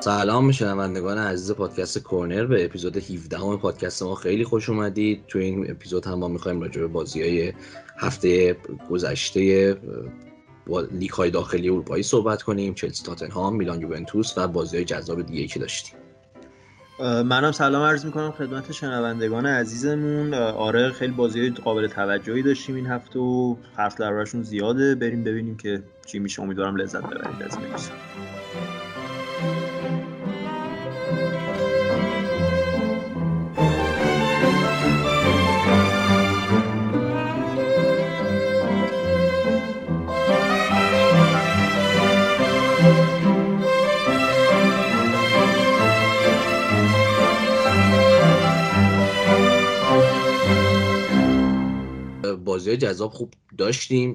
سلام شنوندگان عزیز پادکست کورنر به اپیزود 17 همه پادکست ما. خیلی خوش اومدید. تو این اپیزود هم ما می‌خوایم راجع به بازی های هفته گذشته با لیگ های داخلی اروپایی صحبت کنیم. چلسی تاتنهام میلان یوونتوس و بازی های جذاب دیگه که داشتیم. منم سلام عرض می‌کنم خدمت شنوندگان عزیزمون. آره خیلی بازی قابل توجهی داشتیم این هفته و حرف دربارشون زیاده. بریم ببینیم که چی میشه. امیدوارم لذت ببرید از این بازی جذاب خوب داشتیم.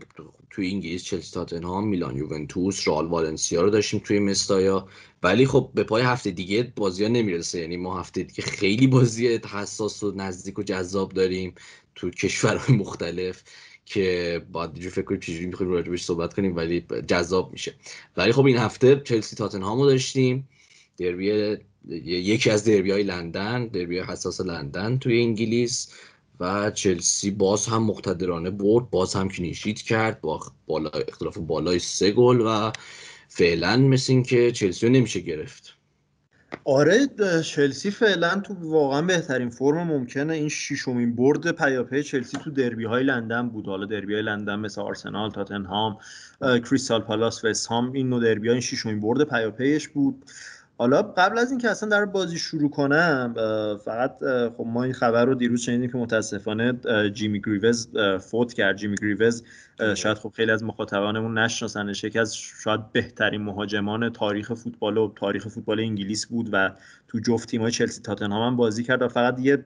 توی انگلیس چلسی تاتنهام میلان یوونتوس رال والنسیا رو داشتیم توی مستایا. ولی خب به پای هفته دیگه بازی ها نمی‌رسه. یعنی ما هفته دیگه خیلی بازی حساس و نزدیک و جذاب داریم تو کشورهای مختلف که باید فکر کنیم چجوری می‌خوایم راجبش صحبت کنیم ولی جذاب میشه. ولی خب این هفته چلسی تاتنهام رو داشتیم. دربی یکی از دربی های لندن دربی حساس لندن توی انگلیس. و چلسی باز هم مقتدرانه برد باز هم کلینشیت کرد با بالا اختلاف بالای سه گل و فعلا مثل که چلسی رو نمیشه گرفت. آره چلسی فعلا تو واقعا بهترین فرم ممکنه. این شیشمین برد پیاپی چلسی تو دربی های لندن بود. حالا دربی های لندن مثل آرسنال تاتنهام کریستال پالاس وست هام این نو دربی ها این شیشمین برد پیاپیش بود. حالا قبل از اینکه اصلا در بازی شروع کنم فقط خب ما این خبر رو دیروز شنیدیم که متاسفانه جیمی گریوز فوت کرد. جیمی گریوز شاید خب خیلی از مخاطبانمون نشناسنش. یکی از شاید بهترین مهاجمان تاریخ فوتبال و تاریخ فوتبال انگلیس بود و تو جفت تیم‌های چلسی تاتنهام هم بازی کرد و فقط یه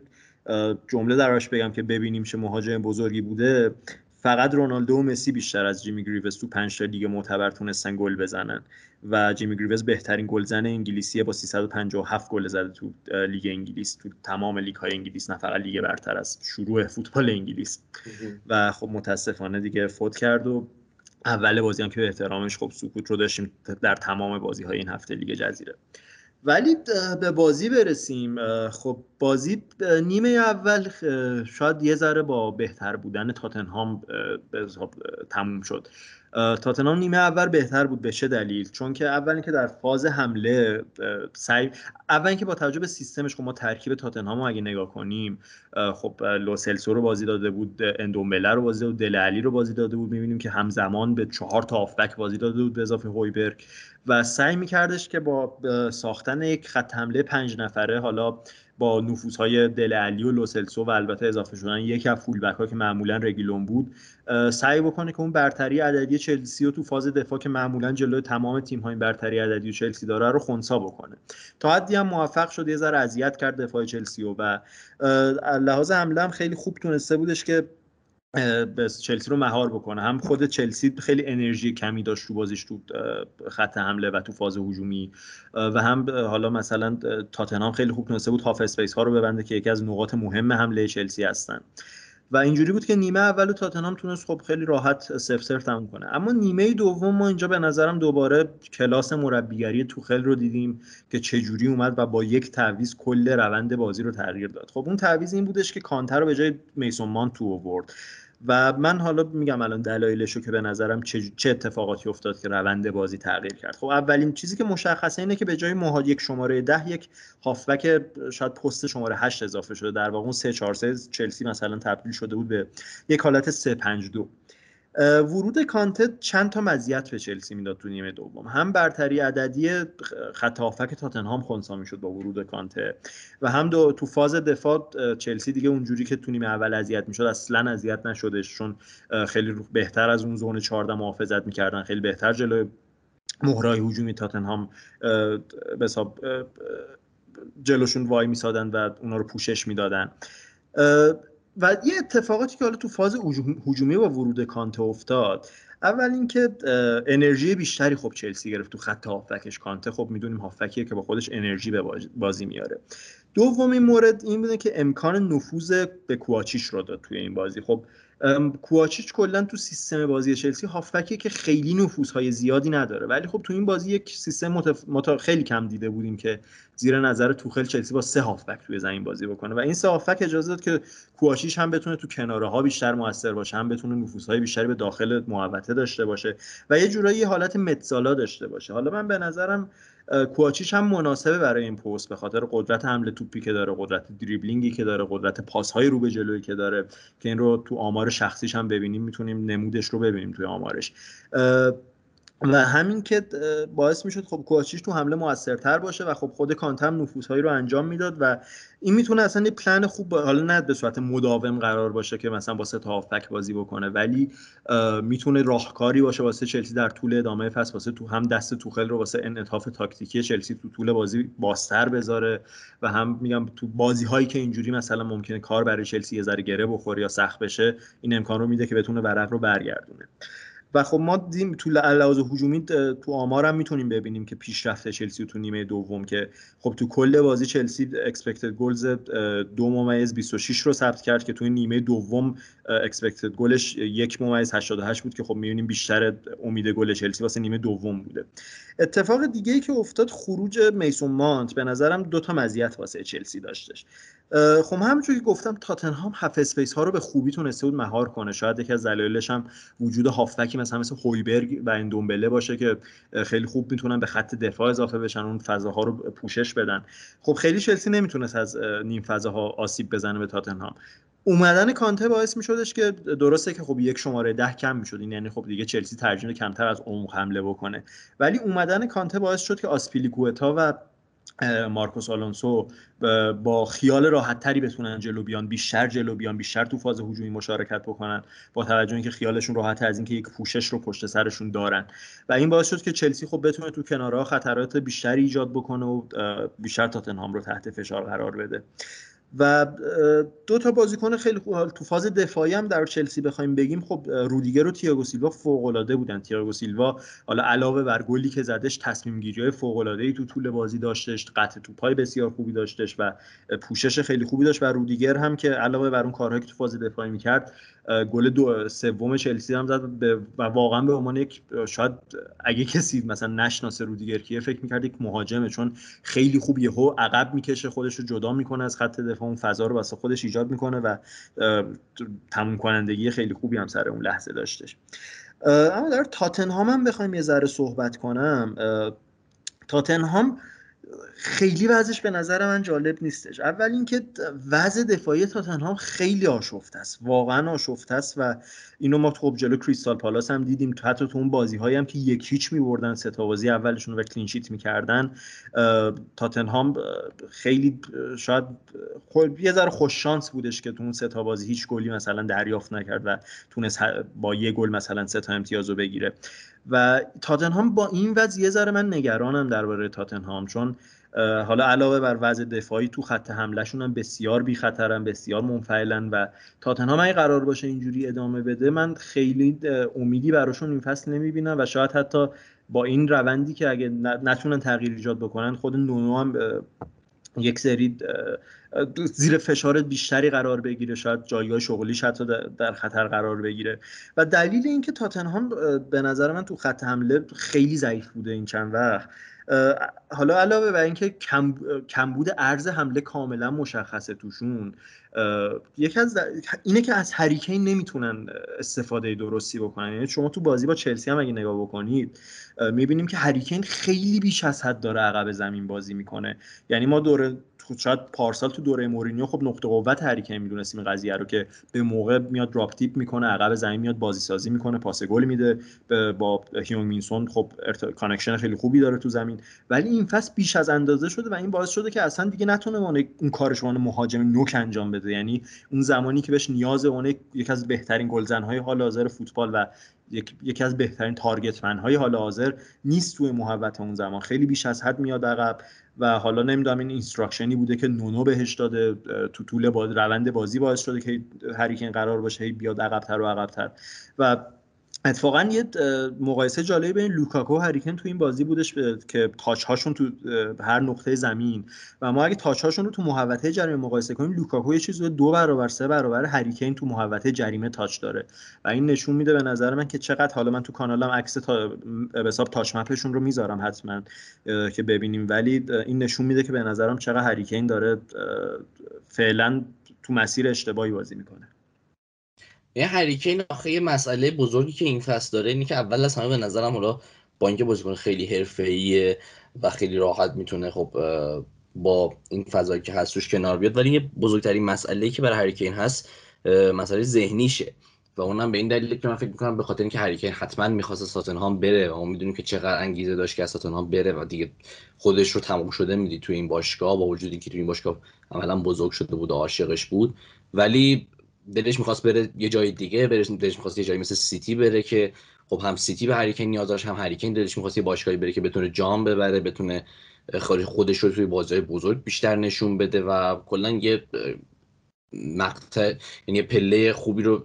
جمله دراش بگم که ببینیم چه مهاجم بزرگی بوده. فقط رونالدو و مسی بیشتر از جیمی گریوز تو پنج تا لیگ معتبر تونستن گل بزنن و جیمی گریوز بهترین گلزن انگلیسیه با 357 گل زده تو لیگ انگلیس. تو تمام لیگ های انگلیس نه فقط لیگ برتر از شروع فوتبال انگلیس. و خب متاسفانه دیگه فوت کرد و اول بازی هم که به احترامش خب سکوت رو داشتیم در تمام بازی های این هفته لیگ جزیره. ولی به بازی برسیم خب بازی نیمه اول شاید یه ذره با بهتر بودن تاتنهام به تموم شد. تاتنهام نیمه اول بهتر بود به چه دلیل؟ چون که اول اینکه در فاز حمله سعی اول اینکه با توجه به سیستمش خب ما ترکیب تاتنهام اگه نگاه کنیم خب لوسلسو رو بازی داده بود اندومبله رو بازی داده بود دل علی رو بازی داده بود. می‌بینیم که همزمان به چهار تا آفبک بازی داده بود به اضافه هویبرگ. و سعی میکردش که با ساختن یک خط حمله پنج نفره حالا با نفوذ های دل علی و لوسلسو و البته اضافه شدن یک از فول ها که معمولا رگیلون بود سعی بکنه که اون برتری عددی چلسی رو تو فاز دفاع که معمولا جلوی تمام تیم های برتری عددی و چلسی داره رو خونسا بکنه. تا حدی هم موفق شد یه ذره اذیت کرد دفاع چلسی و, و لحاظ حمله هم خیلی خوب تونسته بودش که چلسی رو مهار بکنه. هم خود چلسی خیلی انرژی کمی داشت تو بازیش تو خط حمله و تو فاز هجومی. و هم حالا مثلا تاتنهام خیلی خوب تونسته بود هاف اسپیس ها رو ببنده که یکی از نقاط مهم حمله چلسی هستن. و اینجوری بود که نیمه اول تاتنهام تونست خب خیلی راحت صفر صفر تموم کنه. اما نیمه دوم ما اینجا به نظرم دوباره کلاس مربیگری توخل رو دیدیم که چجوری اومد و با یک تعویض کل روند بازی رو تغییر داد. خب اون تعویض این بودش که کانتر رو به جای میسون مان تو آورد. و من حالا میگم الان دلایلش رو که به نظرم چه, چه اتفاقاتی افتاد که روند بازی تغییر کرد. خب اولین چیزی که مشخصه اینه که به جای مهاج یک شماره ده یک هافبک شاید پست شماره 8 اضافه شده. در واقع اون 3 4 3 چلسی مثلا تبدیل شده بود به یک حالت 3 5 2 ورود کانته چند تا مزیت به چلسی می‌داد تو نیمه دوم. هم برتری عددی خط هافک تاتنهام خونسا می‌شد با ورود کانته و هم دو تو فاز دفاع چلسی دیگه اونجوری که تو نیمه اول اذیت می‌شد اصلا اذیت نشدش چون خیلی بهتر از اون زون 14 محافظت می‌کردن. خیلی بهتر جلوی مهرای هجومی تاتنهام به حساب جلوشون وای میسادن و اونا رو پوشش می‌دادن. و یه اتفاقاتی که حالا تو فاز هجومی با ورود کانته افتاد. اول اینکه انرژی بیشتری خب چلسی گرفت تو خط هافکش کانته خب می‌دونیم هافکیه که با خودش انرژی به بازی میاره. دومین مورد این بوده که امکان نفوذ به کوچیش رو داد توی این بازی. خب کوواچیچ کلا تو سیستم بازی چلسی هافبکیه که خیلی نفوذهای زیادی نداره. ولی خب تو این بازی یک سیستم متف... خیلی کم دیده بودیم که زیر نظر توخل چلسی با سه هافبک توی زمین بازی بکنه. و این سه هافبک اجازه داد که کوواچیچ هم بتونه تو کناره ها بیشتر موثر باشه هم بتونه نفوذهای بیشتری به داخل محوطه داشته باشه و یه جورایی حالت متزالا داشته باشه. حالا من به نظرم کوچیش هم مناسبه برای این پست به خاطر قدرت حمله توپی که داره قدرت دریبلینگی که داره قدرت پاس های رو به جلویی که داره که این رو تو آمار شخصیش هم ببینیم می‌تونیم نمودش رو ببینیم توی آمارش. و همین که باعث می‌شد خب کوچیش تو حمله موثرتر باشه و خب خود کانتم نفوذهایی رو انجام می‌داد و این می‌تونه اصلا یه پلن خوب حالا نه به صورت مداوم قرار باشه که مثلا تا هافبک بازی بکنه ولی می‌تونه راهکاری باشه واسه چلسی در طول ادامه فصل واسه تو هم دست توخل رو واسه انعطاف تاکتیکی چلسی تو طول بازی بازتر بذاره و هم میگم تو بازی هایی که اینجوری مثلا ممکنه کار برای چلسی یه ذره گره بخوره یا سخت بشه این امکان رو میده که بتونه ورق رو برگردونه. و خب ما دیم تو لحاظ هجومی تو آمارم می‌تونیم ببینیم که پیشرفت چلسی تو نیمه دوم که خب تو کل بازی چلسی expected goals دو ممیز 26 رو ثبت کرد که تو نیمه دوم expected goal ش یک ممیز 88 بود که خب می‌بینیم بیشتر امید گل چلسی واسه نیمه دوم بوده. اتفاق دیگه ای که افتاد خروج میسون مانت. به نظرم دو تا مزیت واسه چلسی داشتش. خب همونجوری که گفتم تاتنهام half space ها رو به خوبی تونسته بود مهار کنه. شاید یکی از دلایلش هم وجود هافبکی مثلا مثل هویبرگ و اندومبله باشه که خیلی خوب می‌تونن به خط دفاع اضافه بشن اون فضاها رو پوشش بدن. خب خیلی چلسی نمی‌تونست از نیم فضاها آسیب بزنه به تاتنهام. اومدن کانته باعث میشدش که درسته که خب یک شماره ده کم می‌شد. این یعنی خب دیگه چلسی ترجیح کمتر از عمق حمله بکنه. ولی اومدن کانته باعث شد که آسپیلیکوتا و مارکوس آلونسو با خیال راحت تری بتونن جلو بیان بیشتر جلو بیان بیشتر تو فاز هجومی مشارکت بکنن با توجه اینکه خیالشون راحت از اینکه یک پوشش رو پشت سرشون دارن. و این باعث شد که چلسی خب بتونه تو کنارها خطرات بیشتری ایجاد بکنه و بیشتر تاتنهام رو تحت فشار قرار بده. و دو تا بازیکن خیلی خوب تو فاز دفاعی هم در چلسی بخوایم بگیم خب رودیگر و تییاگو سیلوا فوق العاده بودن. تییاگو سیلوا حالا علاوه بر گلی که زدش تصمیم گیری های فوق العاده ای تو طول بازی داشتش قطع توپای بسیار خوبی داشتش و پوشش خیلی خوبی داشت و رودیگر هم که علاوه بر اون کارهایی که تو فاز دفاعی می‌کرد گل دو سوم چلسی هم زد و واقعا به عنوان یک شاید اگه کسی مثلا نشناسه رودیگر کیه فکر می‌کرد یک مهاجمه چون خیلی خوب یهو عقب می‌کشه خودش رو جدا می‌کنه از خط دفاع اون فضا رو واسه خودش ایجاد می‌کنه و تموم کنندگی خیلی خوبی هم سر اون لحظه داشتش. اما در تاتنهام هم بخوایم یه ذره صحبت کنم. تاتنهام خیلی وضعش به نظر من جالب نیستش. اول اینکه وضع دفاعی تاتنهام خیلی آشفته است. واقعا آشفته است و اینو ما خب جلو کریستال پالاس هم دیدیم. حتی تو اون بازی هایی هم که یک هیچ میبردن ستا بازی اولشون و کلینشیت می‌کردن تاتنهام خیلی شاید یه ذره خوش شانس بودش که تو اون ستا بازی هیچ گلی مثلا دریافت نکرد و تونست با یه گل مثلا ستا امتیاز رو بگیره. و تاتنهام با این وضع یه ذره من نگرانم درباره تاتنهام چون حالا علاوه بر وضع دفاعی تو خط حملهشون هم بسیار بی خطرن بسیار منفعلن و تاتنهام اگه قرار باشه اینجوری ادامه بده من خیلی امیدی براشون این فصل نمی‌بینم و شاید حتی با این روندی که اگه نتونن تغییر ایجاد بکنن خود نونو هم یک سری زیر فشار بیشتری قرار بگیره شاید جایگاه شغلیش حتی در خطر قرار بگیره. و دلیل اینکه تاتنهام به نظر من تو خط حمله خیلی ضعیف بوده این چند وقت. حالا علاوه بر اینکه کم کمبود ارز حمله کاملا مشخصه توشون یکی از اینه که از هریکین نمی‌تونن استفاده درستی بکنن. یعنی شما تو بازی با چلسی هم اگه نگاه بکنید می‌بینیم که هریکین خیلی بیش از حد داره عقب زمین بازی می‌کنه. یعنی ما دوره شاید پارسال تو دوره مورینیو خب نقطه قوت هریکین می‌دونستیم این قضیه رو که به موقع میاد drop deep می‌کنه عقب زمین میاد بازی سازی می‌کنه پاس گل میده با هیونگ مین سون خب connection خیلی خوبی داره تو زمین. ولی این فصل بیش از اندازه شده و این باعث شده که اصلا دیگه نتونه اون کارش اون مهاجم نوک انجام بده. یعنی اون زمانی که بهش نیاز اون یکی از بهترین گلزنهای حال حاضر فوتبال و یکی از بهترین target های حال حاضر نیست توی محوطه اون زمان. خیلی بیش از حد میاد عقب و حالا نمی‌دونم این instruction ی بوده که نونو بهش داده تو طول روند بازی باعث شده که هریکین قرار باشه بیاد عقبتر و عقبتر. و اتفاقا یه مقایسه جالبی بین لوکاکو و هریکن تو این بازی بودش که touch هاشون تو هر نقطه زمین. و ما اگه touch هاشون رو تو محوطه جریمه مقایسه کنیم لوکاکو یه چیزی دو برابر سه برابر هریکن تو محوطه جریمه touch داره. و این نشون میده به نظر من که چقدر حالا من تو کانالم عکس تا به حساب تاچ مپشون رو می‌ذارم حتما که ببینیم. ولی این نشون میده که به نظرم چقدر هریکن داره فعلا تو مسیر اشتباهی بازی می‌کنه. یه هریکین آخه یه مسئله بزرگی که این فصل داره اینه که اول از همه به نظرم حالا با اینکه بازیکن خیلی حرفه‌ایه و خیلی راحت می‌تونه خب با این فضایی که هست کنار بیاد ولی یه بزرگترین مسئله که برای هریکین هست مسئله ذهنیشه و اونم به این دلیل که من فکر می‌کنم به خاطر اینکه هریکین حتما می‌خواست ساتنهام بره و ما می‌دونیم که چقدر انگیزه داشت که ساتنهام بره و دیگه خودش رو تموم شده میدی تو این باشگاه با وجودی که تو این باشگاه عملا بزرگ شده بود و عاشقش بود. ولی دلش می‌خواست بره یه جای دیگه دلش می‌خواست یه جایی مثل سیتی بره که خب هم سیتی به هریکین نیاز داشت هم هریکین دلش می‌خواست یه باشگاهی بره که بتونه جام ببره بتونه خودش رو توی بازی بزرگ بیشتر نشون بده و کلا یه مقطع یعنی پله خوبی رو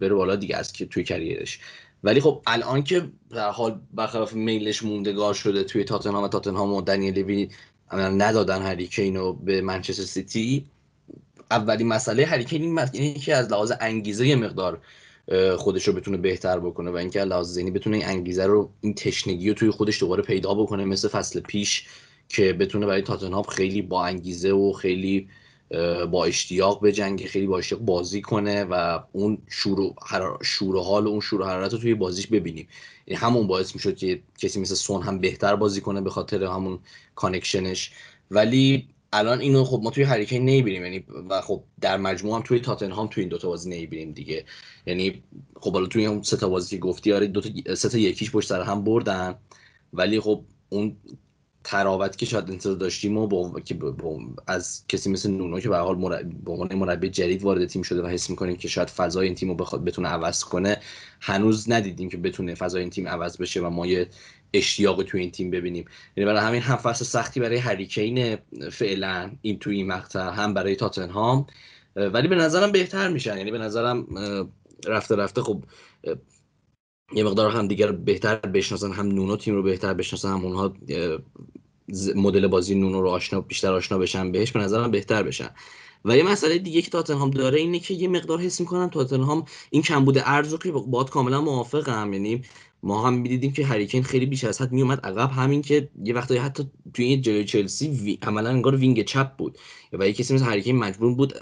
بره بالا دیگه از که توی کریرش. ولی خب الان که حال برخلاف میلش موندگار شده توی تاتنهام و تاتنهام و دنیل لوی ندادن هریکین رو به منچستر سیتی اولین مسئله هریکین این اینه که از لحاظ انگیزه مقدار خودش رو بتونه بهتر بکنه و اینکه لحاظ ذهنی بتونه این انگیزه رو این تشنگی رو توی خودش دوباره پیدا بکنه مثل فصل پیش که بتونه برای تاتنهام خیلی با انگیزه و خیلی با اشتیاق به جنگ خیلی با اشتیاق بازی کنه و اون شور شور حال و اون شور حرارت رو توی بازیش ببینیم. یعنی همون باعث می‌شد که کسی مثل سون هم بهتر بازی کنه به خاطر همون connection ش. ولی الان اینو خب ما توی هریکین نمی‌بینیم. یعنی و خب در مجموع هم توی تاتنهام توی این دوتا بازی نمی‌بینیم دیگه. یعنی خب حالا توی اون سه تا بازی که گفتی آره دو تا سه تا یکیش پشت سر هم بردن. ولی خب اون تراوت که شاید انتظار داشتیم و با... با... از کسی مثل نونو که به حال به عنوان مربی جدید وارد تیم شده و حس می‌کنیم که شاید فضای این تیم رو بخواد بتونه عوض کنه هنوز ندیدیم که بتونه فضای این تیم عوض بشه و ما یه اشتیاق توی این تیم ببینیم. یعنی برای همین هم فصل سختی برای هریکین فعلا این توی این مقطع هم برای تاتنهام ولی به نظرم بهتر میشن. یعنی به نظرم رفته رفته خب یه مقدار هم دیگر بهتر بشناسن هم نونو تیم رو بهتر بشناسن هم اونها مدل بازی نونو رو آشنا بیشتر آشنا بشن بهش به نظرم بهتر بشن. و یه مسئله دیگه که تاتنهام داره اینه که یه مقدار حس می‌کنم تاتنهام این کمبود ارز رو که باید کاملا موافقم. یعنی ما هم می‌دیدیم که هریکین خیلی بیش از حد میومد عقب همین که یه وقتایی حتی توی این جلوی چلسی وی... عملا انگار وینگ چپ بود و یه کسی مثل هریکین مجبور بود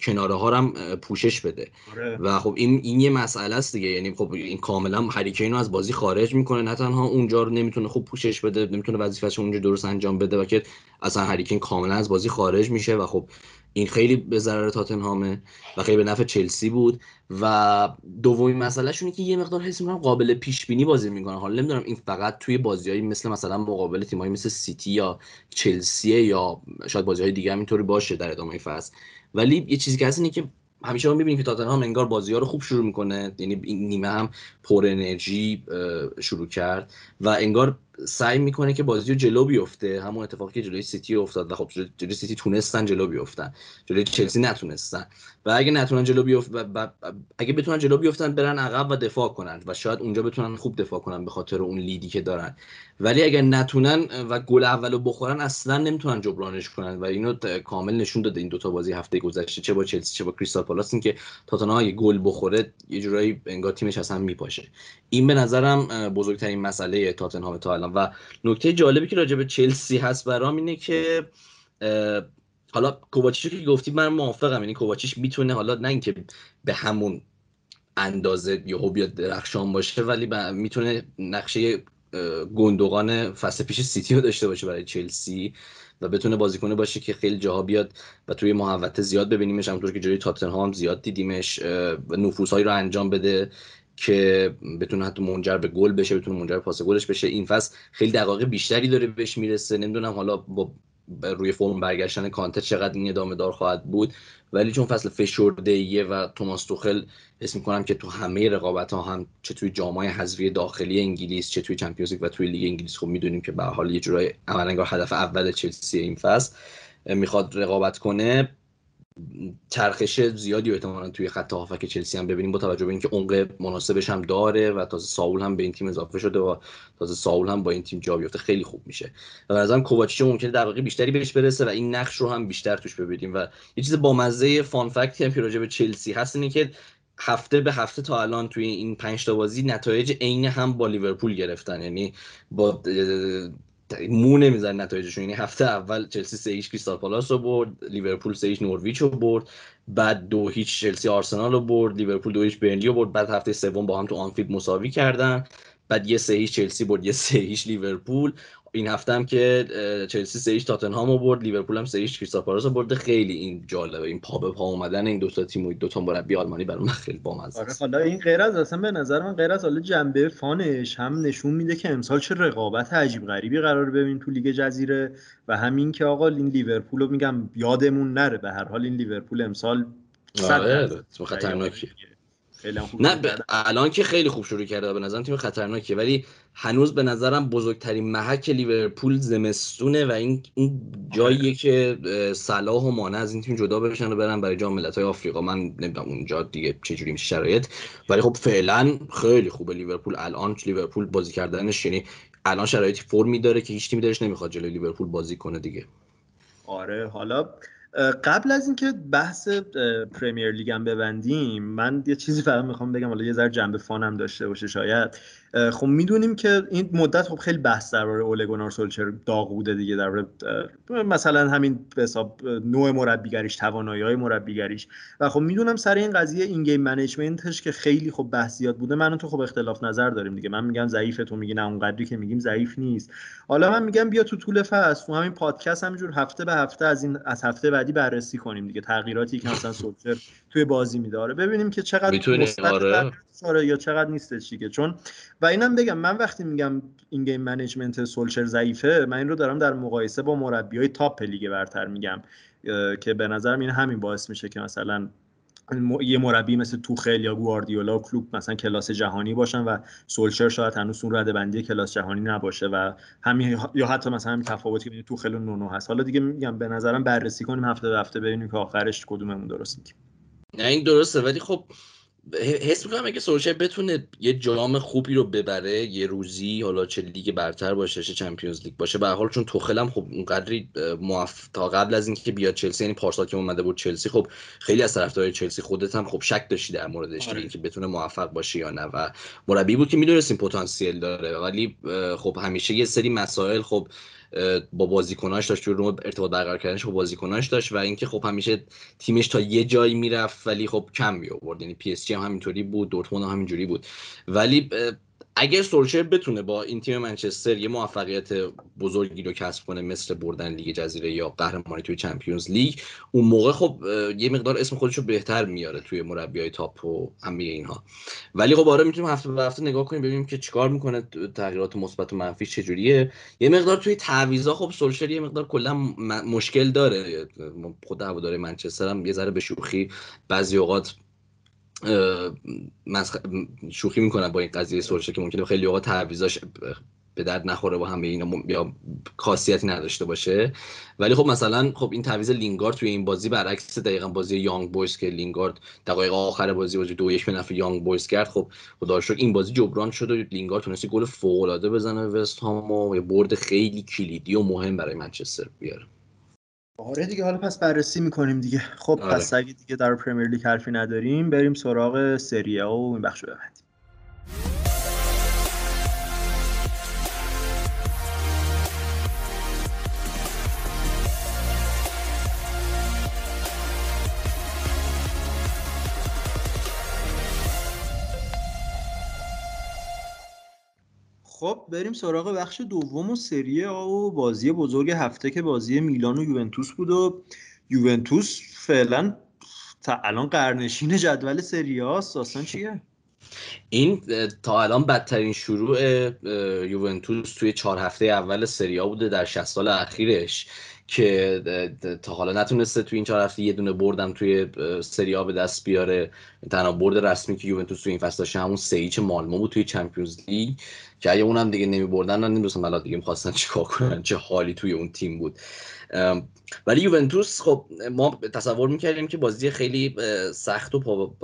کناره ها هم پوشش بده. آره. و خب این این یه مسئله است دیگه. یعنی خب این کاملا هریکین رو از بازی خارج می‌کنه. نه تنها اونجا رو نمی‌تونه خوب پوشش بده نمی‌تونه وظیفه‌اش اونجا درست انجام بده و که اصلا هریکین کاملا از بازی خارج میشه و خب این خیلی به ضرر تاتنهامه و خیلی به نفع چلسی بود و دومین مسئله شونه که یه مقدار حس می‌کنم قابل پیش بینی بازی می‌کنه. حالا نمی‌دونم این فقط توی بازیایی مثل مثلا مقابل تیمایی مثل سیتی یا چلسی یا شاید بازیهای دیگه هم اینطوری باشه در ادامه فصل. ولی یه چیزی که هست اینه که همیشه ما می‌بینیم که تاتنهام انگار بازی ها رو خوب شروع می‌کنه. یعنی این نیمه هم پر انرژی شروع کرد و انگار سعی می‌کنه که بازی رو جلو بیفته. همون اتفاقی که جلوی سیتی افتاد و خب جلوی سیتی تونستن جلو بیفتن. جلوی چلسی نتونستن. و اگه نتونن جلو بیفت و اگه بتونن جلو بیفتن برن عقب و دفاع کنن. و شاید اونجا بتونن خوب دفاع کنن به خاطر اون lead ی که دارن. ولی اگه نتونن و گل اولو بخورن اصلا نمی‌تونن جبرانش کنن. و اینو کامل نشون داده این دوتا بازی هفته گذشته. چه با چلسی چه با کریستال پالاس. این که تاتنهام گل بخوره یه جورایی انگار تیمش اصلا میپاشه. این به نظرم بزرگترین مسئله تاتنهام تا الان و نکته جالبی که راجع به چلسی هست برام اینه که حالا کوواچیش که گفتی من موافقم یعنی کوواچیش می‌تونه حالا نه اینکه به همون اندازه یهو بیاد درخشان باشه ولی می‌تونه نقشه گندوقان فصل پیش سیتی رو داشته باشه برای چلسی و بتونه بازیکن باشه که خیلی جاها بیاد و توی محوطه زیاد ببینیمش. همونطور که جلوی تاتنهام زیاد دیدیمش و نفوذهایی رو انجام بده. که بتونه حتی منجر به گل بشه بتونه منجر به پاس گلش بشه. این فصل خیلی دقایق بیشتری داره بهش می‌رسه. نمی‌دونم حالا با روی فرم برگشتن کانتر چقدر این ادامه دار خواهد بود. ولی چون فصل فشرده و توماس توخل اسم می‌کنم که تو همه رقابت ها هم چه توی جامعه حذفی داخلی انگلیس چه توی چمپیونز و توی لیگ انگلیس خب می‌دونیم که به حال یه جورای عملا هدف اول چلسی این فصل می‌خواد رقابت کنه. چرخش زیادی احتمالا توی خط هافک چلسی هم ببینیم با توجه به اینکه عمق مناسبش هم داره و تازه ساول هم به این تیم اضافه شده و تازه ساول هم با این تیم جا بیفته. خیلی خوب میشه. و هم کوواچیچ ممکنه دقیقه بیشتری بهش برسه و این نقش رو هم بیشتر توش ببینیم. و یه چیز با مزه فان فکت هم به چلسی هست اینه که هفته به هفته تا الان توی این پنج تا بازی نتایج عین هم با لیورپول گرفتن. یعنی با مو نمیزنه نتایجشون. یعنی هفته اول چلسی سه هیچ کریستال پالاس رو برد لیورپول سه هیچ نورویچ رو برد بعد دو هیچ چلسی آرسنال رو برد لیورپول دو هیچ برنلی رو برد بعد هفته سوم با هم تو آنفیلد مساوی کردن. بعد یه سه هیچ چلسی برد یه سه هیچ لیورپول. این هفته هم که چلسی سه هیچ تاتنهام برد لیورپول هم سه هیچ رو برده. خیلی این جالبه این پا به پا اومدن این دو تا تیم و دو تا مربی آلمانی برام خیلی بامزه آره حالا این غیر از اصلا به نظر من غیر از حالا جنبه فانش هم نشون میده که امسال چه رقابت عجیب غریبی قرار ببین تو لیگ جزیره و همین که آقا این لیورپول رو میگم یادمون نره به هر حال این لیورپول امسال آره خطرناکیه نه الان که خیلی خوب شروع کرده به نظرم تیم خطرناکیه ولی هنوز به نظرم بزرگترین محک لیورپول زمستونه و این اون جاییه که صلاح و مانع از این تیم جدا بشن و برن برای جام ملت‌های آفریقا. من نمی‌دونم اونجا دیگه چجوری میشه شرایط. ولی خب فعلا خیلی خوبه لیورپول. الان لیورپول بازی کردنش یعنی الان شرایطی فرمی داره که هیچ تیمی درش نمی‌خواد جلوی لیورپول بازی کنه دیگه. آره حالا قبل از اینکه بحث پرمیر لیگم ببندیم من یه چیزی فقط می‌خوام بگم حالا یه ذره جنبه فانم داشته باشه شاید. خب می‌دونیم که این مدت خب خیلی بحث درباره اولگونار سولچر داغ بوده دیگه در مثلا همین به حساب نوع مربیگریش توانایی های مربیگریش. و خب می‌دونم سر این قضیه این game management ش که خیلی خب بحث زیاد بوده من تو خب اختلاف نظر داریم دیگه. من میگم ضعیفه تو میگی نه اونقدری که میگیم ضعیف نیست. حالا من میگم بیا تو طول فصل تو همین پادکست همینجور هفته به هفته از این از هفته بعدی بررسی کنیم دیگه. تغییراتی که مثلا سولچر توی بازی میداره ببینیم که چقدر مثبت آره. یا چقدر نیستش دیگه. چون و اینم بگم من وقتی میگم این game management سولچر ضعیفه من این رو دارم در مقایسه با مربی های top لیگ برتر میگم که به نظرم این همین باعث میشه که مثلا یه مربی مثل توخل یا گواردیولا و کلوب مثلا کلاس جهانی باشن و سولشر شاید هنوز اون رده بندی کلاس جهانی نباشه و همین یا حتی مثلا همین تفاوتی بین توخل و نونو هست. حالا دیگه میگم به نظرم بررسی کنیم هفته به هفته ببینیم که آخرش کدوممون درست میگیم. نه این درسته ولی خب حس می‌کنم اگه سولشر بتونه یه جام خوبی رو ببره یه روزی حالا چه لیگ برتر باشه چه چمپیونز لیگ باشه به حال چون توخلم خب اونقدری موف... تا قبل از اینکه بیاد چلسی یعنی پارسال که اومده بود چلسی خب خیلی از طرفدارای چلسی خودت هم خب شک داشتی در موردش آره. که بتونه موفق باشه یا نه و مربی بود که می‌دونستیم پتانسیل داره ولی خب همیشه یه سری مسائل خب با بازیکناش داشت رو ارتباط برقرار کردنش با بازیکناش داشت و اینکه خب همیشه تیمش تا یه جایی می‌رفت ولی خب کم می آورد یعنی پی اس جی هم همینطوری بود دورتموند هم همینجوری بود. ولی اگر سولشر بتونه با این تیم منچستر یه موفقیت بزرگی رو کسب کنه مثل بردن لیگ جزیره یا قهرمانی توی چمپیونز لیگ اون موقع خب یه مقدار اسم خودش رو بهتر میاره توی مربیای تاپ و همه اینها. ولی خب آره می‌تونیم هفته به هفته نگاه کنیم ببینیم که چیکار می‌کنه تغییرات مثبت و منفی چجوریه. یه مقدار توی تعویضا خب سولشر یه مقدار کلا مشکل داره. خود هواداره منچستر هم یه ذره به شوخی بعضی اوقات شوخی می‌کنن با این قضیه سولشه که ممکنه خیلی اوقات تعویضاش به درد نخوره با هم اینا یا خاصیتی نداشته باشه. ولی خب مثلا خب این تعویض لینگارد توی این بازی برعکس دقیقا بازی یانگ بویز که لینگارد دقایق آخر بازی بازی دو یک به نفع یانگ بویز کرد. خب خدا شکر این بازی جبران شد و لینگارد تونست یه گل فوق العاده بزنه وست هام و یه برد خیلی کلیدی و مهم برای منچستر بیاره. آره دیگه حالا پس بررسی می‌کنیم دیگه خب آره. پس اگه دیگه در پرمیر لیگ حرفی نداریم بریم سراغ سری آ و این بخش ببندیم خب بریم سراغ بخش دوم و سری و بازی بزرگ هفته که بازی میلان و یوونتوس بود و یوونتوس فعلا تا الان قرنشین جدول سری آست داستان چیه؟ این تا الان بدترین شروع یوونتوس توی چهار هفته اول سریا بوده در 60 سال اخیرش که تا حالا نتونسته توی این چهار هفته یه دونه بردم توی سری آ به دست بیاره. تنها برد رسمی که یوونتوس توی این فصل داشته همون سیچ مالمو بود توی چمپیونز لیگ که اگه اونم دیگه نمی بردن نمی‌دونستم الان دیگه می‌خواستن چیکار کنن چه حالی توی اون تیم بود. ولی یوونتوس خب ما تصور می‌کردیم که بازی خیلی سخت و پا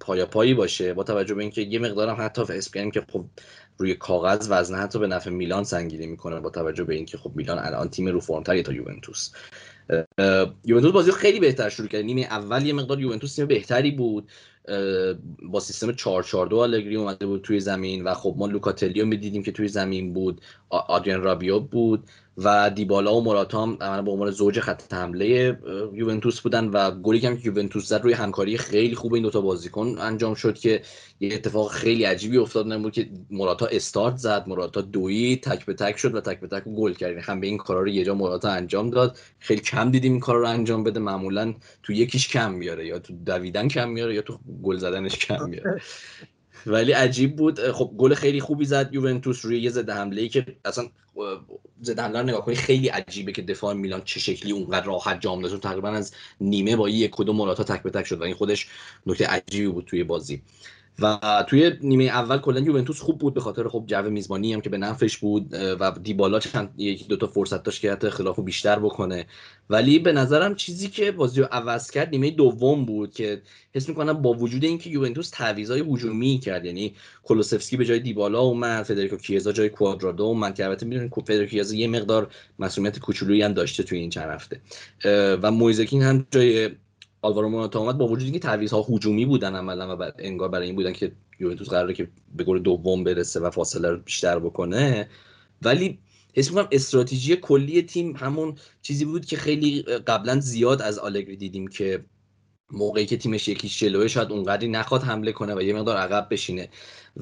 پایا پایی باشه. با توجه به اینکه یه مقدارم حتی کردیم که خب روی کاغذ وزنه حتی به نفع میلان سنگینی می‌کنه با توجه به اینکه خب میلان الان تیم رو فرمتری تا یوونتوس. یوونتوس بازی خیلی بهتر شروع کرد. نیمه اول یه مقدار یوونتوس تیم بهتری بود. با سیستم 442 آلگری اومده بود توی زمین و خب ما لوکاتلی رو می‌دیدیم که توی زمین بود آدریان رابیو بود و دیبالا و موراتا هم به عنوان زوج خط حمله یوونتوس بودن و گلی که یوونتوس زد روی همکاری خیلی خوب این دوتا بازیکن انجام شد که یه اتفاق خیلی عجیبی افتاد نمود که موراتا استارت زد موراتا دوید تک به تک شد و تک به تک گل کرد. یعنی همه این کارا رو یه جا موراتا انجام داد. خیلی کم دیدیم این کارا رو انجام بده معمولا تو یکیش کم میاره یا تو دویدن کم میاره یا تو گل زدنش کم میاره ولی عجیب بود. خب گل خیلی خوبی زد یوونتوس روی یه ضد حمله ای که اصلا ضد حمله رو نگاه کنی خیلی عجیبه که دفاع میلان چه شکلی اونقدر راحت جام داشت تقریبا از نیمه با یک کدوم مراتا تک به تک شد و این خودش نکته عجیبی بود توی بازی. و توی نیمه اول کلا یوونتوس خوب بود به خاطر خب جو میزبانی هم که به نفعش بود و دیبالا چند یکی دو تا فرصت داشت که حتی خلافو بیشتر بکنه. ولی به نظرم چیزی که بازی رو عوض کرد نیمه دوم بود که حس می‌کنم با وجود اینکه یوونتوس تعویضای هجومی کرد یعنی کولوسفسکی به جای دیبالا اومد فدریکو کیزا جای کوادرادو اومد که البته می‌دونید فدریکو کیزا یه مقدار مسئولیت کوچولویی هم داشته توی این چند هفته. و مویزکین هم جای آلوارو موراتا اومد با وجود اینکه تعویض‌ها هجومی بودن عملا و بعد انگار برای این بودن که یوونتوس قراره که به گل دوم برسه و فاصله رو بیشتر بکنه. ولی حس می‌کنم استراتژی کلی تیم همون چیزی بود که خیلی قبلا زیاد از آلگری دیدیم که موقعی که تیمش یکیش جلوه شاید اونقدری نخواد حمله کنه و یه مقدار عقب بشینه.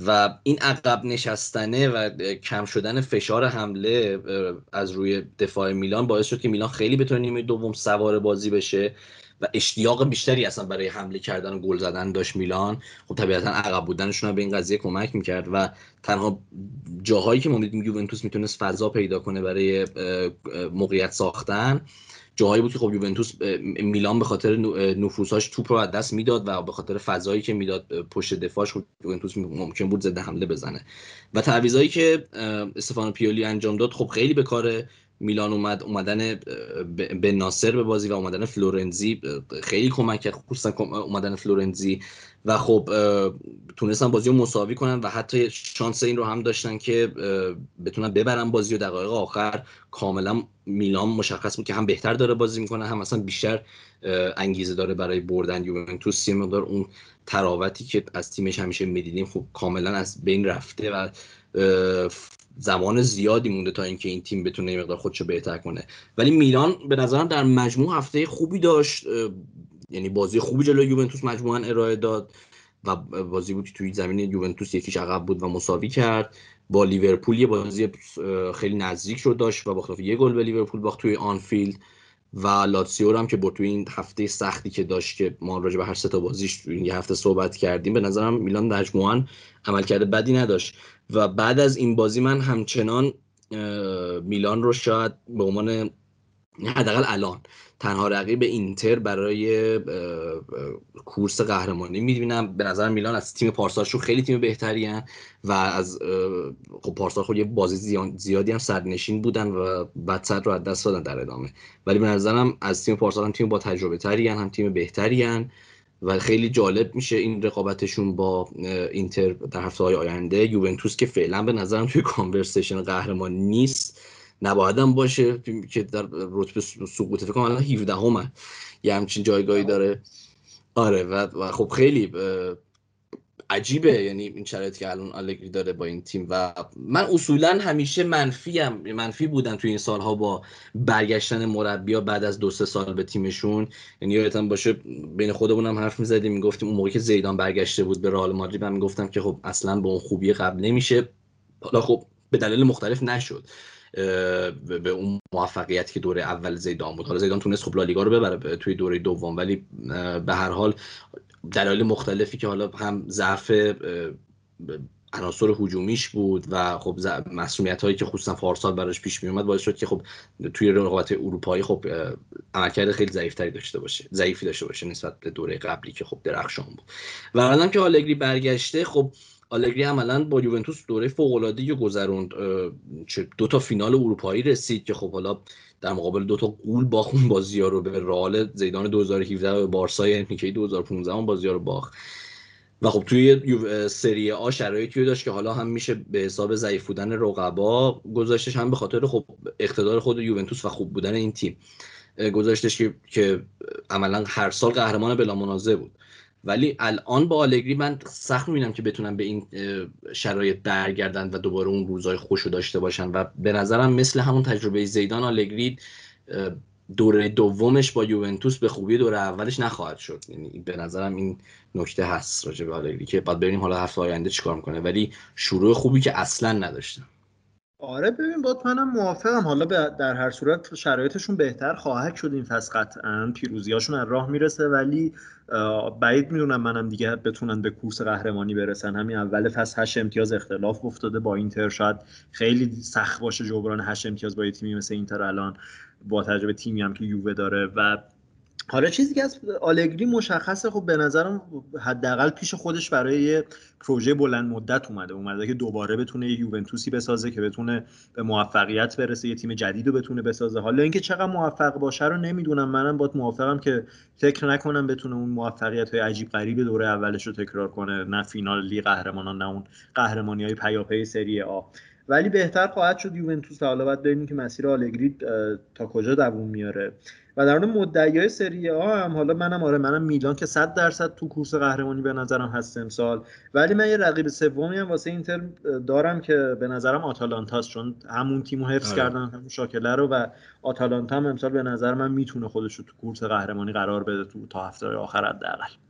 و این عقب نشستنه و کم شدن فشار حمله از روی دفاع میلان باعث شد که میلان خیلی بتونه نیمه دوم سوار بازی بشه. و اشتیاق بیشتری اصلا برای حمله کردن و گل زدن داشت میلان. خب طبیعتا عقب بودنشون به این قضیه کمک می‌کرد و تنها جاهایی که ما میدیم یوونتوس می‌تونست فضا پیدا کنه برای موقعیت ساختن جاهایی بود که خب یوونتوس میلان به خاطر نفوذهاش توپ رو از دست می‌داد و به خاطر فضایی که می‌داد پشت دفاعش خب یوونتوس ممکن بود ضد حمله بزنه. و تعویضایی که استفانو پیولی انجام داد خب خیلی به کار میلان اومد اومدن به ناصر به بازی و اومدن فلورنزی خیلی کمک کرد خصوصا اومدن فلورنزی و خب تونستن بازی رو مساوی کنن و حتی شانس این رو هم داشتن که بتونن ببرن بازی و دقایق آخر. کاملا میلان مشخص بود که هم بهتر داره بازی می‌کنه هم اصلا بیشتر انگیزه داره برای بردن یوونتوس. یه مقدار اون تراوتی که از تیمش همیشه می‌دیدیم خب کاملا از بین رفته و زمان زیادی مونده تا اینکه این تیم بتونه مقدار خودشو بهتر کنه. ولی میلان به نظرم در مجموع هفته خوبی داشت یعنی بازی خوبی جلوی یوونتوس مجموعا ارائه داد و بازی بود که توی زمین یوونتوس یکیش عقب بود و مساوی کرد. با لیورپول یه بازی خیلی نزدیک شد داشت و با یه گل به لیورپول باخت توی آنفیلد. و لاتسیو هم که توی این هفته سختی که داشت که ما راجع به هر سه تا بازیش توی این هفته صحبت کردیم به نظرم میلان مجموعا عمل کرده بدی نداشت. و بعد از این بازی من همچنان میلان رو شاید به عنوان حداقل الان. تنها رقیب اینتر برای کورس قهرمانی می‌بینم. به نظر میلان از تیم پارسالشون خیلی تیم بهتری و از خب پارسال خود خب یه بازی زیادی هم سرنشین بودن و بعد صد رو از دست دادن در ادامه. ولی به نظرم از تیم پارسال هم تیم با تجربه تری هم تیم بهتری و خیلی جالب میشه این رقابتشون با اینتر در هفته های آینده. یوونتوس که فعلا به نظرم توی کانورسیشن قهرمان نیست. نبایدم باشه که در رتبه سقوط فکر کنم الان 17 همه یه همچین جایگاهی داره. آره و خب خیلی عجیبه. یعنی این شرایطی که الان آلگری داره با این تیم و من اصولا همیشه منفی منفی بودم توی این سالها با برگشتن مربیا بعد از دو سه سال به تیمشون. یعنی یادتون باشه بین خودمون هم حرف می‌زدیم می‌گفتیم اون موقعی که زیدان برگشته بود به رئال مادرید من می‌گفتم که خب اصلا به اون خوبی قبل نمیشه. حالا خب به دلیل مختلف نشد. به اون موفقیتی که دوره اول زیدان بود. حالا زیدان تونست خب لالیگا رو ببره توی دوره دوم ولی به هر حال دلایل مختلفی که حالا هم ضعف عناصر هجومیش بود و خب مسئولیت هایی که خصوصا پارسال براش پیش می اومد باعث شد که خب توی رقابت اروپایی خب عملکرد خیلی ضعیفتری داشته باشه ضعیفی داشته باشه نسبت به دوره قبلی که خب درخشان بود. و الان که آلگری برگشته خب آلگری عملا با یوونتوس دوره فوق العاده گذروند دو تا فینال اروپایی رسید که خب حالا در مقابل دو تا قول باخون بازی ها رو به رئال زیدان 2017 و بارسای انریکی 2015 اون بازی ها رو باخت. و خب توی سری آ شرایطی داشت که حالا هم میشه به حساب ضعیف بودن رقبا گذاشتش هم به خاطر خب اقتدار خود یوونتوس و خوب بودن این تیم گذاشتش که که عملا هر سال قهرمان بلا منازه بود. ولی الان با آلگری من سخت می‌بینم که بتونن به این شرایط برگردن و دوباره اون روزای خوش داشته باشن و به نظرم مثل همون تجربه زیدان آلگری دوره دومش با یوونتوس به خوبی دوره اولش نخواهد شد. یعنی به نظرم این نکته هست راجع به آلگری که بعد ببینیم حالا هفته آینده چیکار می‌کنه. ولی شروع خوبی که اصلا نداشته آره ببین با منم موافقم. حالا در هر صورت شرایطشون بهتر خواهد شد این فصل قطعا. پیروزیاشون از راه می‌رسه ولی بعید می‌دونم منم دیگه بتونن به کورس قهرمانی برسن. همین اول فصل هشت امتیاز اختلاف افتاده با اینتر. شاید خیلی سخت باشه جبران هشت امتیاز با تیمی مثل اینتر الان با تجربه تیمی هم که یووه داره و حالا چیزی که از آلگری مشخصه خب به نظرم حداقل پیش خودش برای یه پروژه بلند مدت اومده. اومده که دوباره بتونه یه یوونتوسی بسازه که بتونه به موفقیت برسه یه تیم جدید رو بتونه بسازه. حالا اینکه چقدر موفق باشه رو نمی‌دونم. منم باید موافقم که فکر نکنم بتونه اون موفقیت های عجیب غریب دوره اولش رو تکرار کنه. نه فینال لیگ قهرمانان نه اون قهرمانی های پیاپی سری آ. ولی بهتر خواهد شد یوونتوس حالا باید ببینیم که مسیر آلگری تا کجا دووم میاره. و در مورد مدعیای سری آ هم حالا منم آره منم میلان که 100 درصد تو کورس قهرمانی به نظرم هست امسال. ولی من یه رقیب سومی هم واسه اینتر دارم که به نظرم آتالانتاست چون همون تیمو حفظ آره. کردن همون شاکله رو و آتالانتا هم امسال به نظر من می‌تونه خودش رو تو کورس قهرمانی قرار بده تو تا هفته آخر حداقل.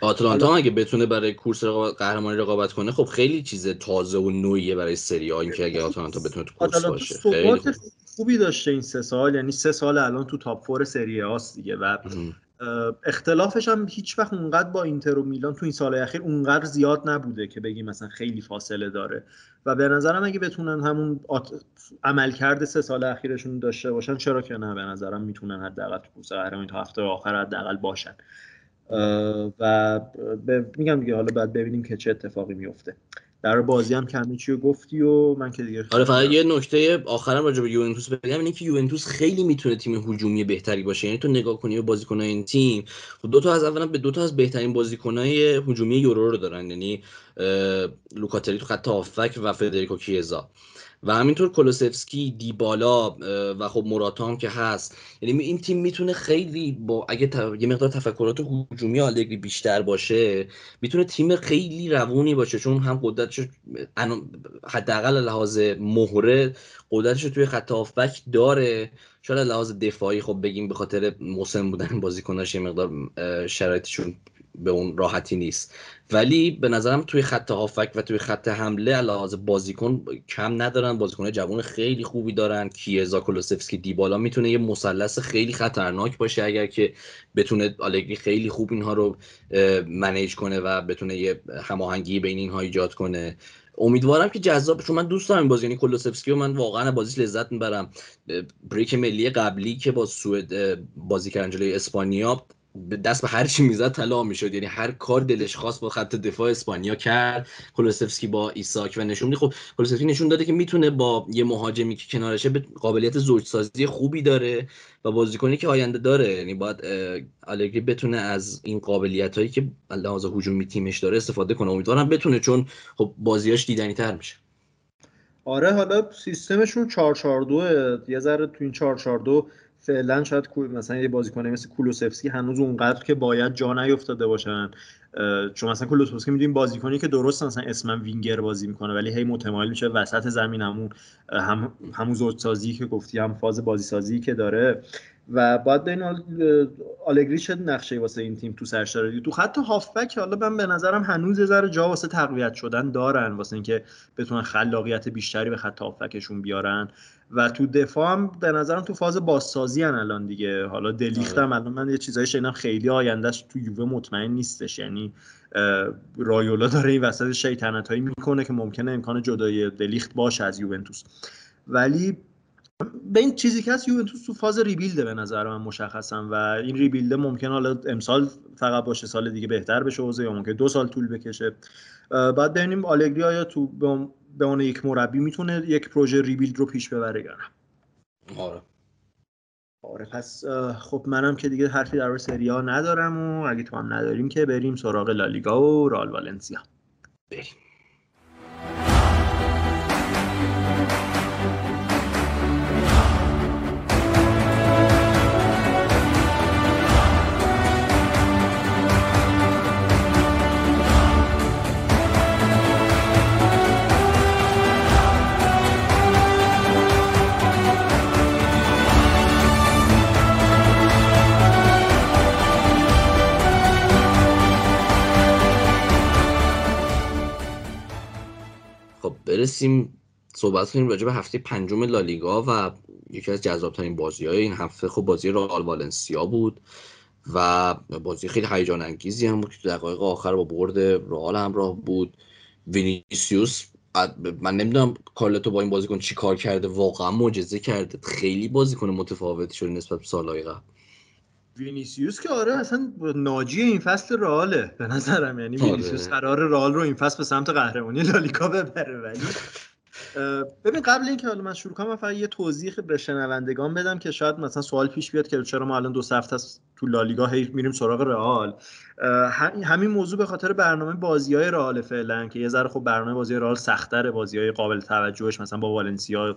آتلانتا اگه بتونه برای کورس قهرمانی رقابت کنه خب خیلی چیز تازه و نوعیه برای سری ها اینکه اگه آتلانتا بتونه تو کورس باشه. خیلی خوبی داشته این سه سال یعنی سه سال الان تو تاپ فور سری هاست دیگه و اختلافش هم هیچ وقت اونقدر با اینتر و میلان تو این سال اخیر اونقدر زیاد نبوده که بگیم مثلا خیلی فاصله داره. و به نظرم اگه بتونن همون آت... عملکرد سه سال اخیرشون داشته باشن چرا که نه؟ به نظرم می‌تونن حداقل تو کورس قهرمانی تا هفته آخر حداقل باشن. و میگم دیگه حالا بعد ببینیم که چه اتفاقی میفته. در بازی هم کمی چی گفتی و من که دیگه آره فقط یه نکته آخرم راجع به یوونتوس بگم اینه که یوونتوس خیلی می‌تونه تیم هجومی بهتری باشه. یعنی تو نگاه کنی به بازیکنای این تیم خب دو تا از اولا به دو تا از بهترین بازیکنای هجومی یورو رو دارن. یعنی لوکاتری تو خط هافک و فدریکو کیزا. و همینطور کولوسفسکی دیبالا و خب موراتا که هست. یعنی این تیم می‌تونه خیلی با اگه یه مقدار تفکرات هجومی آلگری بیشتر باشه می‌تونه تیم خیلی روونی باشه. چون هم قدرتش حداقل لحاظ مهره قدرتش توی خط هافبک داره. شاید لحاظ دفاعی خب بگیم به خاطر مسن بودن بازیکناش یه مقدار شرایطشون به اون راحتی نیست. ولی به نظرم توی خط هافک و توی خط حمله علاوه بازیکن کم ندارن. بازیکن جوان خیلی خوبی دارن. کیزا کولوسفسکی دیبالا می‌تونه یه مثلث خیلی خطرناک باشه اگر که بتونه آلگری خیلی خوب اینها رو منیج کنه و بتونه یه هماهنگی بین اینها ایجاد کنه. امیدوارم که جذاب چون من دوست دارم بازی. یعنی کولوسفسکی و من واقعا بازیش لذت می‌برم. بریک ملی قبلی که با سوئد بازی کردن جلوی اسپانیا دست به هر چی می‌زد طلا می‌شد. یعنی هر کار دلش خواست با خط دفاع اسپانیا کرد. کولوسفسکی با ایساک و نشون خب کولوسفسکی نشون داده که می‌تونه با یه مهاجمی که کنارشه به قابلیت زوجسازی خوبی داره و بازیکنی که آینده داره. یعنی باید آلگری بتونه از این قابلیت هایی که لحاظ هجومی تیمش داره استفاده کنه. امیدوارم بتونه چون خب بازیاش دیدنی تر میشه. آره حالا سیستمشون 442 یه ذره تو این 442 فعلا شاید مثلا یه بازیکن مثل کولوسفسکی هنوز اونقدر که باید جا نیفتاده باشن. چون مثلا کولوسفسکی می‌دونیم بازیکنی که درست مثلا اسمم وینگر بازی می‌کنه ولی هی متمایل میشه وسط زمین همون هم همون زوج سازی که گفتی هم فاز بازی سازی که داره. و باید بین آلگری چه نقشه واسه این تیم تو سرش داره؟ تو خط هافبک حالا من به نظرم هنوز یه ذره جا واسه تقویت شدن دارن واسه اینکه بتونن خلاقیت بیشتری به خط هافبکشون بیارن. و تو دفاع هم به نظرم تو فاز بازسازی هن الان دیگه. حالا دلیخت هم الان من یه چیزایی شنیدم خیلی آیندهش تو یووه مطمئن نیستش. یعنی رایولا داره این وسط شیطنت هایی می‌کنه که ممکنه امکان جدای دلیخت باشه از یوونتوس. ولی به این چیزی که هست یوونتوس تو فاز ریبیلده به نظر من مشخصم و این ریبیلده ممکن حالا امسال فقط باشه سال دیگه بهتر بشه حوزه یا ممکن دو سال طول بکشه. بعد ببینیم آلگری آیا تو به عنوان یک مربی می‌تونه یک پروژه ریبیلد رو پیش ببره یا نه؟ آره. آره پس خب منم که دیگه حرفی در سریا ندارم و اگه تو هم نداریم که بریم سراغ لالیگا و رال والنسیا. بریم. برسیم صحبت کنیم راجع به هفته پنجم لالیگا و یکی از جذابترین بازی های این هفته. خب بازی رئال والنسیا بود و بازی خیلی هیجان انگیزی هم بود که دقایق آخر با برد رئال همراه بود. وینیسیوس من نمی‌دونم کارلو با این بازیکن چی کار کرده واقعا معجزه کرده. خیلی بازیکن متفاوتی شده نسبت به سالهای قبل. وینیسیوس که آره اصلا ناجی این فصل رئاله به نظرم یعنی آره. وینیسیوس قراره رئال رو این فصل به سمت قهرمانی لالیگا ببره ولی ببین قبل اینکه حالا من شروع کنم من فقط یه توضیح به شنوندگان بدم که شاید مثلا سوال پیش بیاد که چرا ما الان دو هفته است تو لالیگا هی میریم سراغ رئال همین موضوع به خاطر برنامه بازی های رئال فعلا که یه ذره خب برنامه بازی رئال سختره بازی های قابل توجهش مثلا با والنسیا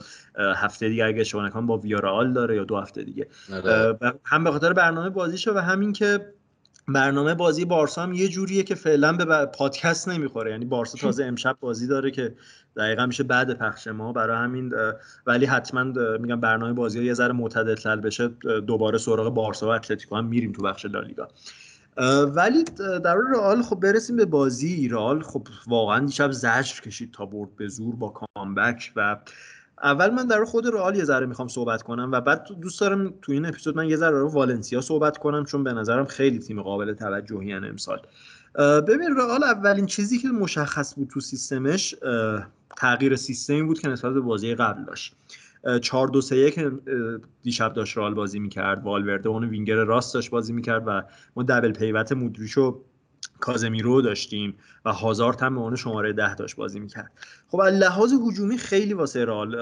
هفته دیگه اگه شما با ویارال داره یا دو هفته دیگه. آره. هم به خاطر برنامه بازیشه و همین که برنامه بازی بارسا هم یه جوریه که فعلا به پادکست نمی‌خوره. یعنی بارسا تازه امشب بازی داره که دقیقا میشه بعد پخش ما. برای همین ولی حتما میگم برنامه بازی ها یه ذره معتدلتر بشه. دوباره سراغ بارسا و اتلتیکو هم میریم تو بخش لالیگا. ولی در رئال خب برسیم به بازی. رئال خب واقعا دیشب زجر کشید تا برد به زور با کامبک و اول من در خود رئال یه ذره می‌خوام صحبت کنم و بعد دوست دارم تو این اپیزود من یه ذره رو والنسیا صحبت کنم چون به نظرم خیلی تیم قابل توجهی امسال. ببین رئال اولین چیزی که مشخص بود تو سیستمش تغییر سیستمی بود که نسبت به بازی قبل داشت. 4 2 3 1 دیشب داشت رئال بازی می‌کرد والورده اون وینگر راست داشت بازی می‌کرد و ما دبل پیوت مودریچو کازمیرو داشتیم و هازارت هم به عنوان شماره ده داشت بازی می‌کرد. خب از لحاظ هجومی خیلی واسه رئال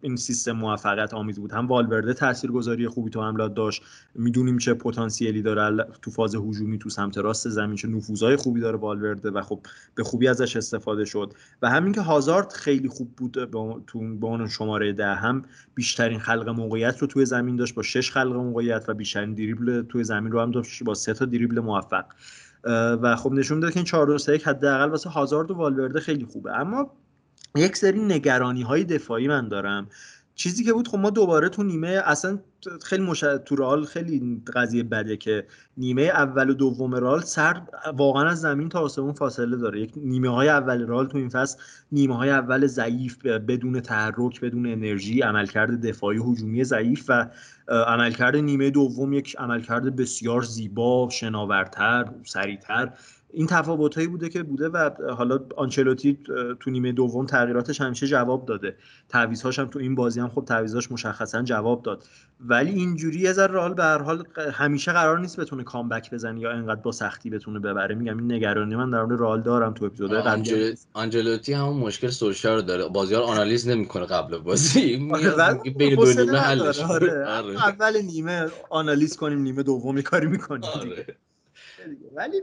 این سیستم موفقیت آمیز بود. هم والورده تاثیرگذاری خوبی تو حملات داشت. می‌دونیم چه پتانسیلی داره تو فاز هجومی تو سمت راست زمین چه نفوذهای خوبی داره والورده و خب به خوبی ازش استفاده شد. و همین که هازارد خیلی خوب بود تو به عنوان شماره ده. هم بیشترین خلق موقعیت رو توی زمین داشت با شش خلق موقعیت و بیشترین دریبل توی زمین رو هم داشت با سه تا دریبل موفق. و خب نشون میده که این 4 2 3 1 حداقل واسه هازارد و والورده خیلی خوبه. اما یک سری نگرانی های دفاعی من دارم. چیزی که بود خب ما دوباره تو نیمه اصلا خیلی مش... تو رال خیلی قضیه بده که نیمه اول و دوم رال سر واقعا از زمین تا آسمون فاصله داره. یک نیمه های اول رال تو این فصل نیمه های اول ضعیف بدون تحرک بدون انرژی عملکرد دفاعی حجومی ضعیف و عملکرد نیمه دوم یک عملکرد بسیار زیبا شناورتر سریعتر. این تفاوتایی بوده که بوده و حالا آنچلوتی تو نیمه دوم تغییراتش همیشه جواب داده. تعویضهاش هم تو این بازی هم خب تعویضاش مشخصا جواب داد. ولی اینجوری یه ذره رئال به هر حال همیشه قرار نیست بتونه کامبک بزنه یا انقدر با سختی بتونه ببره. میگم این نگرانی من در مورد رئال دارم تو اپیزود قبل آنجلوتی همون مشکل سوشال رو داره بازیار آنالیز نمی‌کنه قبل بازی. آره، بین دو نیمه حلش آره. آره. اول نیمه آنالیز کنیم نیمه دومی کاری می‌کنیم ولی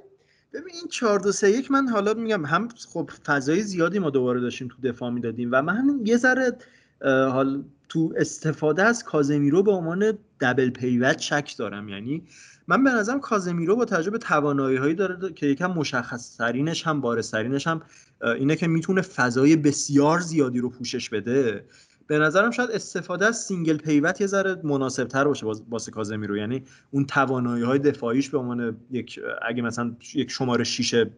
ببین این 4 2 3 1 من حالا میگم هم خب فضای زیادی ما دوباره داشتیم تو دفاع می‌دادیم و من یه ذره حال تو استفاده از کازمیرو به عنوان double pivot شک دارم. یعنی من به نظرم کازمیرو با تجربه توانایی هایی داره که یکم مشخص ترینش هم بارزترینش هم اینه که می‌تونه فضای بسیار زیادی رو پوشش بده. به نظرم شاید استفاده از single pivot یه ذره مناسب تر باشه واسه کازمیرو یعنی اون توانایی های دفاعیش به عنوان یک اگه مثلا یک شماره شیشه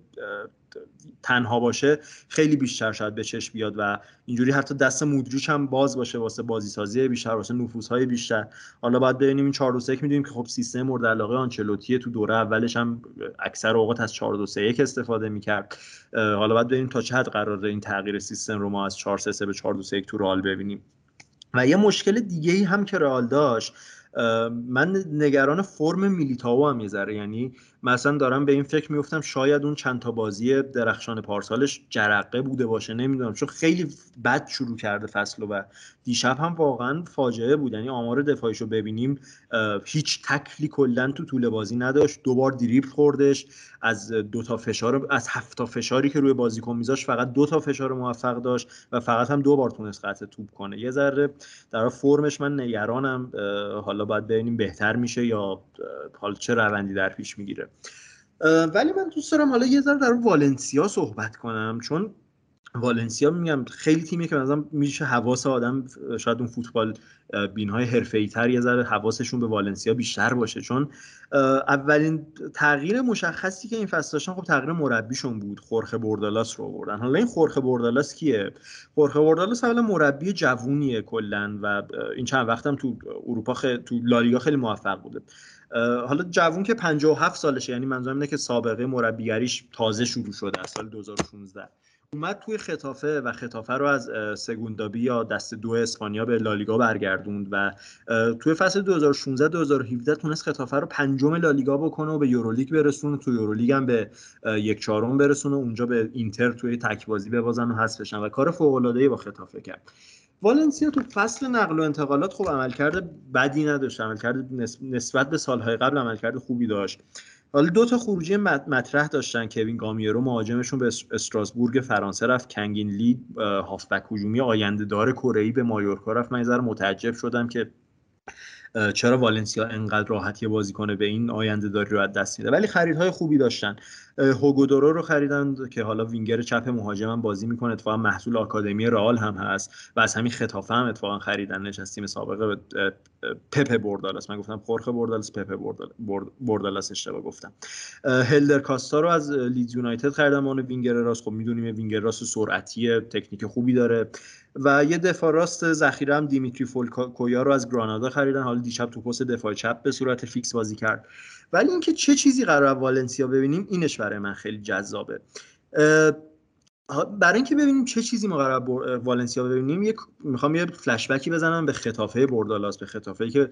تنها باشه خیلی بیشتر شاید به چشم بیاد و اینجوری حتی دست مودریچ هم باز باشه واسه بازی سازی بیشتر واسه نفوذ های بیشتر. حالا باید ببینیم این 4 2 3 می‌دونیم که خب سیستم مورد علاقه آنچلوتی تو دوره اولش هم اکثر اوقات از 4 2 3 1 استفاده می‌کرد. حالا باید ببینیم تا چه حد قراره این تغییر سیستم رو ما از 4 3 3 به 4 2 3 1 تو رئال ببینیم. و یه مشکل دیگه ای هم که رئال داشت من نگران فرم میلیتاو هم یه یعنی مثلا دارم به این فکر میفتم شاید اون چند تا بازی درخشان پارسالش جرقه بوده باشه نمی‌دونم. چون خیلی بد شروع کرده فصل و دیشب هم واقعا فاجعه بود. یعنی آمار دفاعیش رو ببینیم هیچ تکلی کلا تو طول بازی نداشت. دوبار دریبل خوردش از دو تا فشار از هفت تا فشاری که روی بازیکن میذاش فقط دو تا فشار موفق داشت و فقط هم دو بار تونست قطع توپ کنه. یه ذره در فرمش من نگرانم. حالا باید ببینیم بهتر میشه یا حال چه روندی در پیش می‌گیره. ولی من دوست دارم حالا یه ذره در والنسیا صحبت کنم چون والنسیا میگم خیلی تیمی که مثلا میشه حواس آدم شاید اون فوتبال بینهای حرفه‌ای تر یه ذره حواسشون به والنسیا بیشتر باشه چون اولین تغییر مشخصی که این فصل داشتن خب تغییر مربیشون بود خورخه بردالاس رو آوردن. حالا این خورخه بردالاس کیه؟ خورخه بردالاس اولا مربی جوونیه کلا و این چند وقتم تو اروپا خ... تو لالیگا خیلی موفق بوده. حالا جوون که 57 سالشه یعنی منظورم اینه که سابقه مربیگریش تازه شروع شده از سال 2016 اومد توی خطافه و خطافه رو از سگوندابی یا دست دو اسپانیا به لالیگا برگردوند و توی فصل 2016 2017 تونست خطافه رو پنجم لالیگا بکنه و به یورولیگ برسونه. تو یورولیگ هم به یک چهارم برسونه اونجا به اینتر توی تکبازی ببازن و حذف بشن و کار فوق العاده با خطافه کرد. والنسیا تو فصل نقل و انتقالات خوب عملکرد بدی نداشت. عملکرد نسبت به سالهای قبل عملکرد خوبی داشت. حالا دو تا خروجی مطرح داشتن. کوین گامیرو مهاجمشون به استراسبورگ فرانسه رفت. کنگین لی هافبک هجومی آینده دار کره به مایورکا رفت. من متعجب شدم که چرا والنسیا انقدر راحتی بازی کنه به این آینده داری رو از دست میده؟ ولی خریدهای خوبی داشتن. هوگو دورو رو خریدن که حالا وینگر چپ مهاجم بازی می‌کنه اتفاقا محصول آکادمی رئال هم هست و از همین ختافه هم اتفاقا خریدن. نشست تیم سابق پپ بردالاس. من گفتم خورخه بردالاس پپ بردالاس اشتباه گفتم. هلدر کاستا رو از لیدز یونایتد خریدن اون وینگر راست. خب می‌دونیم وینگر راست سرعتی تکنیک خوبی داره. و یه دفاع راست ذخیره هم دیمیتری فولکویا رو از گرانادا خریدن. حالا دیشب تو پست دفاع چپ به صورت فیکس بازی کرد. ولی اینکه چه چیزی قراره والنسیا ببینیم اینش برای من خیلی جذابه. برای اینکه ببینیم چه چیزی ما قراره والنسیا ببینیم یک می‌خوام یه فلش بزنم به ختافه بردالاس به ختافه که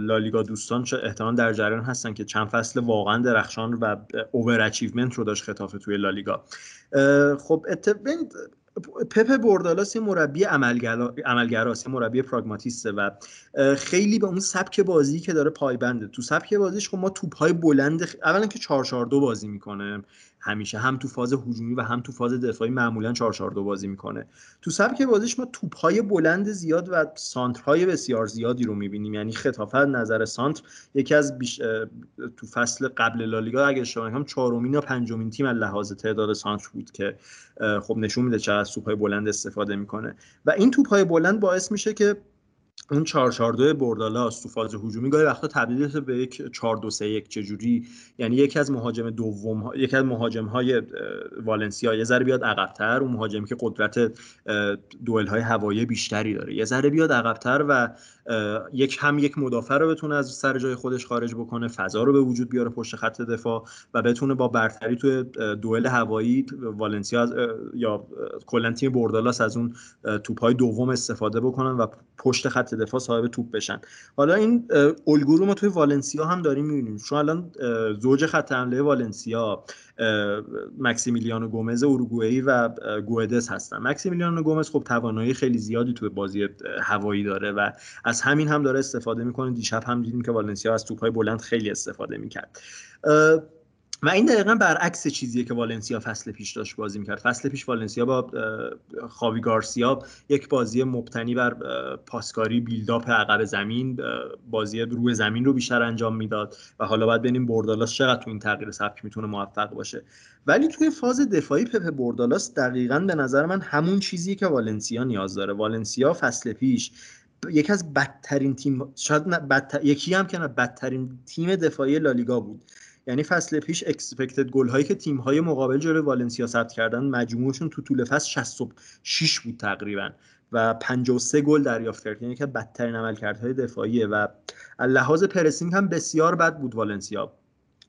لالیگا دوستان احتمال در جریان هستن که چند فصل واقعا درخشان و overachievement رو داشت ختافه توی لالیگا. خب پپ بردالاس یه مربی عملگراست یه مربی پراگماتیسته و خیلی به اون سبک بازی که داره پایبنده. تو سبک بازیش خب ما توپ های بلند اولا که 442 بازی می‌کنه. همیشه. هم تو فاز هجومی و هم تو فاز دفاعی معمولا 442 بازی می‌کنه. تو سبک بازیش ما توپ های بلند زیاد و سانترهای بسیار زیادی رو می‌بینیم. یعنی خطافت نظر سانتر. یکی از بیش... تو فصل قبل لالیگا اگه اشتباه نکنم چهارمین یا پنجمین تیم از لحاظ تعداد سانتر بود که خب نشون میده چقدر توپ های بلند استفاده می‌کنه. و این توپ های بلند باعث میشه که اون 442 بردالاس تو فاز هجومی. گاهی وقتا تبدیل به یک 4 2 3 1 چجوری. یعنی یکی از مهاجم دوم یکی از مهاجم های والنسیا یه ذره بیاد عقبتر. اون مهاجمی که قدرت دوئل های هوایی بیشتری داره یه ذره بیاد عقبتر و یک هم یک مدافع رو بتونه از سر جای خودش خارج بکنه فضا رو به وجود بیاره پشت خط دفاع و بتونه با برتری توی دوئل هوایی والنسیا یا کلا تیم بردالاس از اون توپای دوم استفاده بکنن و پشت خط دفاع صاحب توپ بشن. حالا این الگو رو ما توی والنسیا هم داریم می‌بینیم. چون الان زوج خط حمله والنسیا مکسیمیلیانو گومز اروگوئه و گوئدس هستن. مکسیمیلیانو گومز خب توانایی خیلی زیادی توی بازی هوایی داره و از همین هم داره استفاده می‌کنه. دیشب هم دیدیم که والنسیا از توپهای بلند خیلی استفاده می‌کرد. و این دقیقا برعکس چیزیه که والنسیا فصل پیش داشت بازی می‌کرد. فصل پیش والنسیا با خاوی گارسیا یک بازی مبتنی بر پاسکاری بیلداپ عقب زمین بازی روی زمین رو بیشتر انجام می‌داد و حالا باید ببینیم بردالاس چقدر تو این تغییر سبک می‌تونه موفق باشه. ولی توی فاز دفاعی پپ بردالاس دقیقا به نظر من همون چیزیه که والنسیا نیاز داره. والنسیا فصل پیش یکی از بدترین تیم شاید بدتر... یکی هم که نه بدترین تیم دفاعی لالیگا بود. یعنی فصل پیش expected goal هایی که تیم های مقابل جلوی والنسیا ثبت کردن مجموعشون تو طول فصل 66 بود تقریبا و 53 گل دریافت کرد. یعنی که بدترین عملکردهای دفاعیه و لحاظ pressing هم بسیار بد بود والنسیا.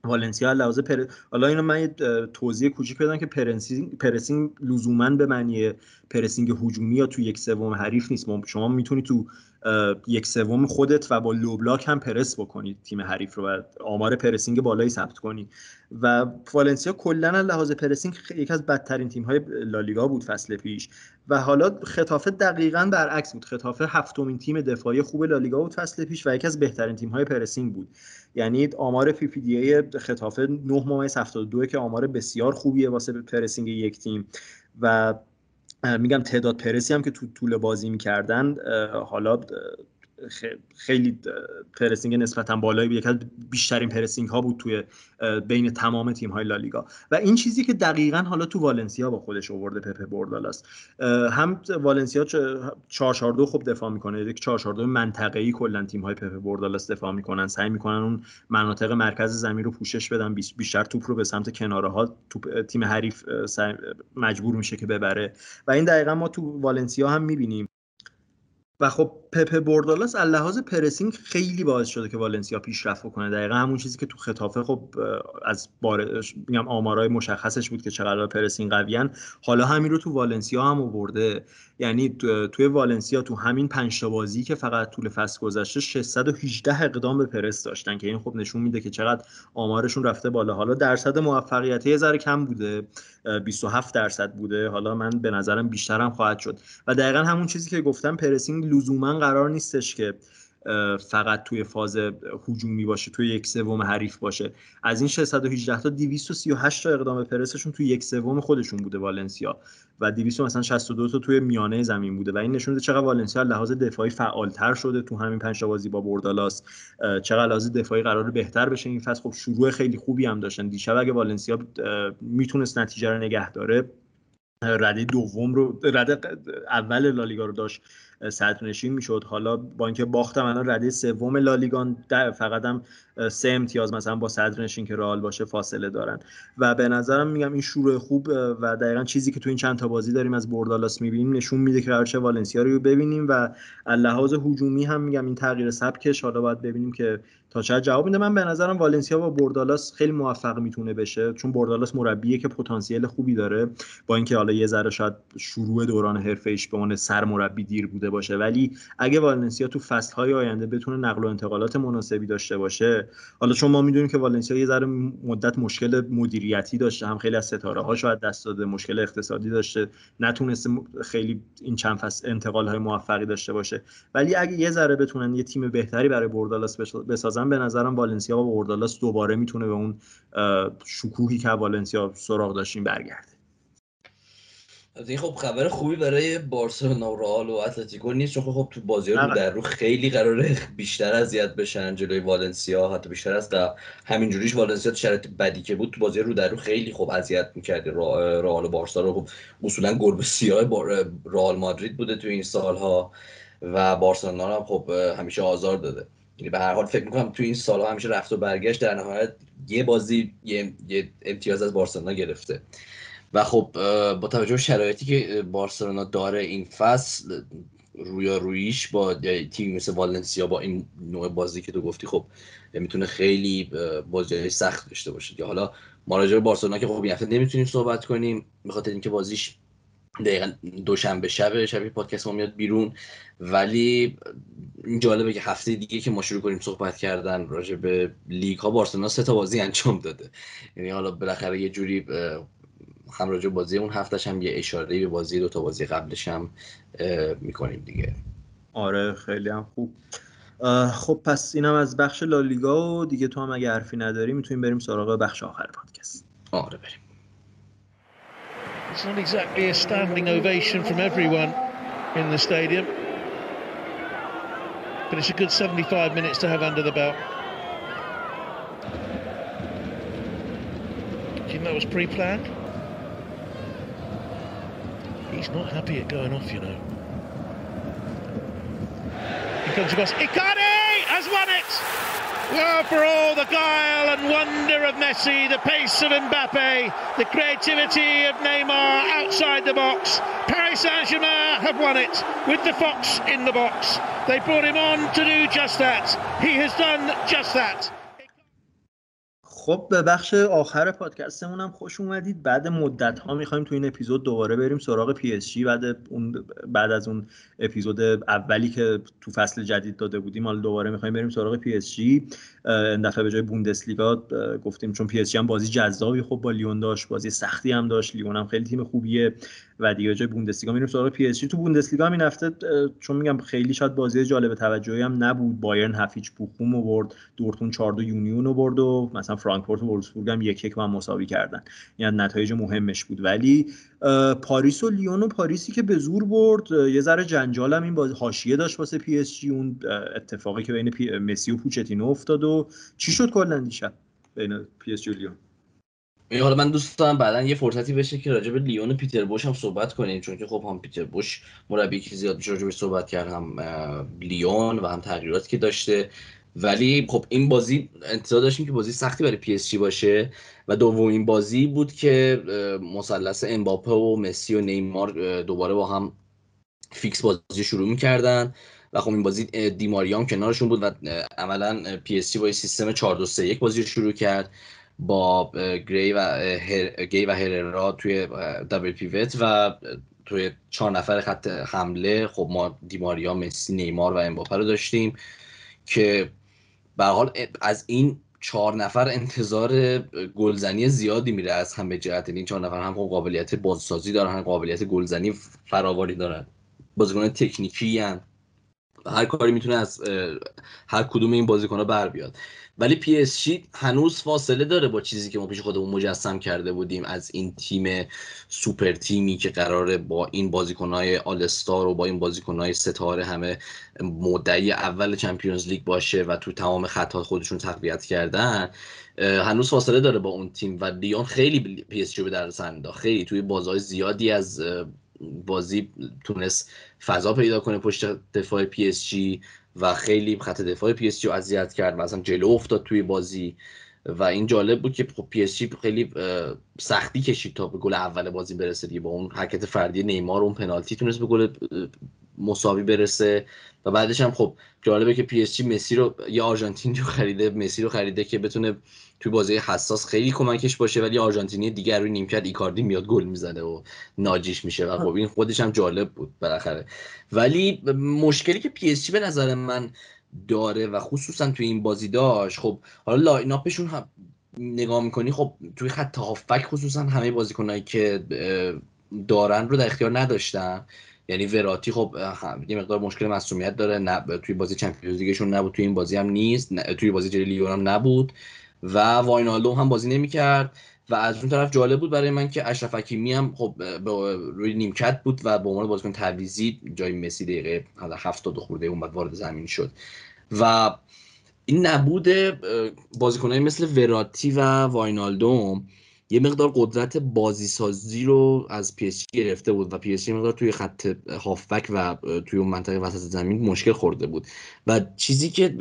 والنسیا لحاظ پر... حالا اینو من یه توضیح کوچیک بدم که pressing pressing لزوما به معنی pressing هجومی یا تو یک سوم حریف نیست. شما می‌تونی تو یک سوم خودت و با low block هم پرس بکنید تیم حریف رو و آمار pressing بالایی ثبت کنی و والنسیا کلا لحاظ pressing یکی از بدترین تیم های لالیگا بود فصل پیش. و حالا ختافه دقیقا برعکس بود. ختافه هفتمین تیم دفاعی خوب لالیگا بود فصل پیش و یکی از بهترین تیم های pressing بود. یعنی آمار پی پی دی ای خطافه 9 ممیز 72 که آمار بسیار خوبیه واسه pressing یک تیم. و میگم تعداد پرسی هم که تو طول بازی می‌کردن حالا خیلی pressing نسبتا بالایی یکی از بیشترین pressing ها بود توی بین تمام تیم های لالیگا و این چیزی که دقیقا حالا تو والنسیا با خودش آورده پپ بردالاس هم والنسیا 4 خوب دفاع می‌کنه. یک 4 منطقه ای کلا تیم های پپ بردالاس دفاع می‌کنن. سعی می‌کنن اون مناطق مرکز زمین رو پوشش بدن. بیشتر توپ رو به سمت کناره ها تیم حریف مجبور میشه که ببره. و این دقیقا ما تو والنسیا هم می‌بینیم. و خب پپ بردالاس از لحاظ پرسینگ خیلی باعث شده که والنسیا پیشرفت کنه دقیقا همون چیزی که تو خطافه خب از بار میگم آمارای مشخصش بود که چقدر پرسینگ قویان حالا همین رو تو والنسیا هم آورده. یعنی توی والنسیا تو همین پنج بازی که فقط طول فصل گذشته 618 اقدام به پرس داشتن که این خب نشون میده که چقدر آمارشون رفته بالا. حالا درصد موفقیت یه ذره کم بوده 27 درصد بوده. حالا من به نظرم بیشترم خواهد شد. و دقیقا همون چیزی که گفتم پرسینگ لزوما قرار نیستش که فقط توی فاز هجومی باشه توی یک سوم حریف باشه. از این 618 تا 238 تا اقدام پرسشون توی یک سوم خودشون بوده والنسیا. و 200 مثلا 62 تا توی میانه زمین بوده. و این نشون میده چقدر والنسیا لحاظ دفاعی فعالتر شده تو همین پنج بازی با بردالاس. چقدر لحاظ دفاعی قرار بهتر بشه این فصل. خب شروع خیلی خوبی هم داشتن. دیشب اگه والنسیا می‌تونست نتیجه رو نگه داره رده دوم رو رده اول لالیگا رو داشت. صدرنشین می‌شد. حالا با اینکه باختم الان رده سوم لالیگان فقط هم سه امتیاز مثلا با صدرنشین که رئال باشه فاصله دارن. و به نظرم میگم این شروع خوب و دقیقا چیزی که تو این چند تا بازی داریم از بردالاس می‌بینیم نشون میده که قرارشه والنسیا رو ببینیم. و لحاظ هجومی هم میگم این تغییر سبکش. حالا باید ببینیم که تا چه جواب میده. من به نظرم والنسیا با بردالاس خیلی موفق می‌تونه بشه چون بردالاس مربیه که پتانسیل خوبی داره. با اینکه حالا یه ذره شاید شروع دوران حرفه ایش به عنوان سرمربی دیر بوده باشه. ولی اگه والنسیا تو فصل‌های آینده بتونه نقل و انتقالات مناسبی داشته باشه حالا چون ما می‌دونیم که والنسیا یه ذره مدت مشکل مدیریتی داشته هم خیلی از ستاره ها شاید دست داده مشکل اقتصادی داشته نتونسته خیلی این چند فصل انتقال های موفقی داشته باشه. ولی اگه یه ذره بتونن یه تیم بهتری برای بردالاس بسازن به نظرم والنسیا و بردالاس دوباره می‌تونه به اون شکوهی که والنسیا سراغ داشتیم برگرده. از این خب خبر خوبی برای بارسلونا و رئال و اتلتیکو نیست چون خب تو بازی رو در رو خیلی قراره بیشتر اذیت بشن. جلوی والنسیا حتی بیشتر از قبل. همینجوریش والنسیا شرایط بدی که بود تو بازی رو در رو خیلی خوب اذیت می‌کرد رئال و بارسا رو خب اصولا گربه سیاه رئال مادرید بوده تو این سالها و بارسلونا هم خب همیشه آزار داده. یعنی به هر حال فکر می‌کنم تو این سالها همیشه رفت و برگشت. در نهایت یه بازی یه, یه امتیاز از بارسلونا گرفته. و خب با توجه به شرایطی که بارسلونا داره این فصل رویا رویش با تیم مثل والنسیا با این نوع بازی که تو گفتی خب می‌تونه خیلی بازی سخت داشته باشه. که حالا ما بارسلونا که خب این هفته نمی‌تونیم صحبت کنیم به خاطر اینکه بازیش دقیقا دوشنبه شب شبیه پادکست ما میاد بیرون. ولی این جالبه که هفته دیگه که ما شروع کنیم صحبت کردن راجع به لیگ ها بارسلونا سه تا بازی انجام داده. یعنی حالا بالاخره یه جوری هم راجع بازی اون هفتهش هم یه اشاره به بازی دو تا بازی قبلش هم می‌کنیم دیگه آره خیلی هم خوب خب پس اینم از بخش لالیگا و دیگه تو هم اگه حرفی نداری می‌تونیم بریم سراغ بخش آخر پادکست آره بریم It's not exactly a standing ovation from everyone in the stadium. But it's a good 75 minutes to have under the belt. Do you think that was pre-planned? He's not happy at going off, you know. He comes across. Icardi has won it! Well, for all the guile and wonder of Messi, the pace of Mbappe, the creativity of Neymar outside the box, Paris Saint-Germain have won it with the fox in the box. They brought him on to do just that. He has done just that. خب به بخش آخر پادکستمون هم خوش اومدید. بعد مدت ها می‌خوایم تو این اپیزود دوباره بریم سراغ پی اس جی. بعد اون بعد از اون اپیزود اولی که تو فصل جدید داده بودیم حالا دوباره می‌خوایم بریم سراغ پی اس جی. این دفعه به جای بوندسلیگا گفتیم چون پی اس هم بازی جذابی خب با لیون داشت بازی سختی هم داشت لیون هم خیلی تیم خوبیه و دیگه جای بوندسلیگا. میریم سراغ پی اس تو بوندسلیگا هم این هفته چون میگم خیلی شاید بازی جالب توجهی هم نبود. بایرن هفت هیچ بوخوم رو برد دورتموند 4 2 یونیون رو برد و مثلا فرانکفورت و وولفسبورگ هم یک یک با هم مساوی کردن. یعنی نتایج مهمش بود. ولی پاریس و لیون و پاریسی که به زور برد یه ذره جنجال هم این باز حاشیه داشت واسه پی اس جی. اون اتفاقی که بین. مسی و پوچتینو افتاد و چی شد کلا دیشب بین پی اس جی لیون؟ حالا من دوست دارم بعدا یه فرصتی بشه که راجع به لیون و پیتر بوش هم صحبت کنیم چون که خب هم پیتر بوش مربی که زیاد راجع صحبت کرد هم لیون و هم تغییراتی که داشته. ولی خب این بازی انتظار داشتیم که بازی سختی برای پی اس جی باشه و دومین بازی بود که مثلث امباپه و مسی و نیمار دوباره با هم فیکس بازی شروع می‌کردن. خب این بازی دی ماریا هم کنارشون بود و عملا پی اس با سیستم 4 2 3 1 بازی شروع کرد با گری و هر... گی و هررا توی double pivot و توی چهار نفر خط حمله. خب ما دی ماریا مسی نیمار و امباپه رو داشتیم که به هر حال از این چهار نفر انتظار گلزنی زیادی میره از هم به جهت این چهار نفر هم خب قابلیت بازیسازی دارن هم قابلیت گلزنی فراوانی دارن. بازیکن تکنیکی هم. هر کاری می‌تونه از هر کدوم این بازیکن ها بر بیاد. ولی پی اس جی هنوز فاصله داره با چیزی که ما پیش خودمون مجسم کرده بودیم. از این تیم سوپر تیمی که قراره با این بازیکنهای all-star و با این بازیکنهای ستاره همه مدعی اول Champions League باشه و تو تمام خطوط خودشون تقویت کردن هنوز فاصله داره با اون تیم. و لیون خیلی پی اس جی به دردسر انداخت. خیلی توی بازه‌های زیادی از بازی تونست فضا پیدا کنه پشت دفاع پی اس جی و خیلی خط دفاع پی اس جی اذیت کرد مثلا جلو افتاد توی بازی. و این جالب بود که پی اس جی خیلی سختی کشید تا به گل اول بازی برسه دیگه. با اون حرکت فردی نیمار اون پنالتی تونست به گل مساوی برسه. و بعدش هم خب جالبه که پی اس جی مسی رو یه آرژانتینی رو خریده مسی رو خریده که بتونه توی بازی حساس خیلی کمکش باشه ولی آرژانتینی دیگر روی نیمکت ایکاردی میاد گل می‌زنه و ناجیش میشه. و خب این خودش هم جالب بود بالاخره. ولی مشکلی که پی اس به نظر من داره و خصوصا توی این بازی داشت خب حالا lineup شون هم نگاه می‌کنی خب توی خط هافبک خصوصا همه بازیکنایی که دارن رو در اختیار نداشتن. یعنی وراتی خب یه مقدار مشکل مسئولیت داره نه توی بازی چمپیونز لیگشون نبود توی این بازی هم نیست توی بازی جری لیون هم نبود. و واینالدو هم بازی نمی‌کرد و از اون طرف جالب بود برای من که اشرف حکیمی هم خب روی نیمکت بود و به عنوان بازیکن تعویضی جای مسی دقیقه حالا 70 خورده اون بعد وارد زمین شد و این نبود بازیکنایی مثل وراتی و واینالدو یه مقدار قدرت بازی سازی رو از پی گرفته بود و پی اس مقدار توی خط هافبک و توی اون منطقه وسط زمین مشکل خورده بود. و چیزی که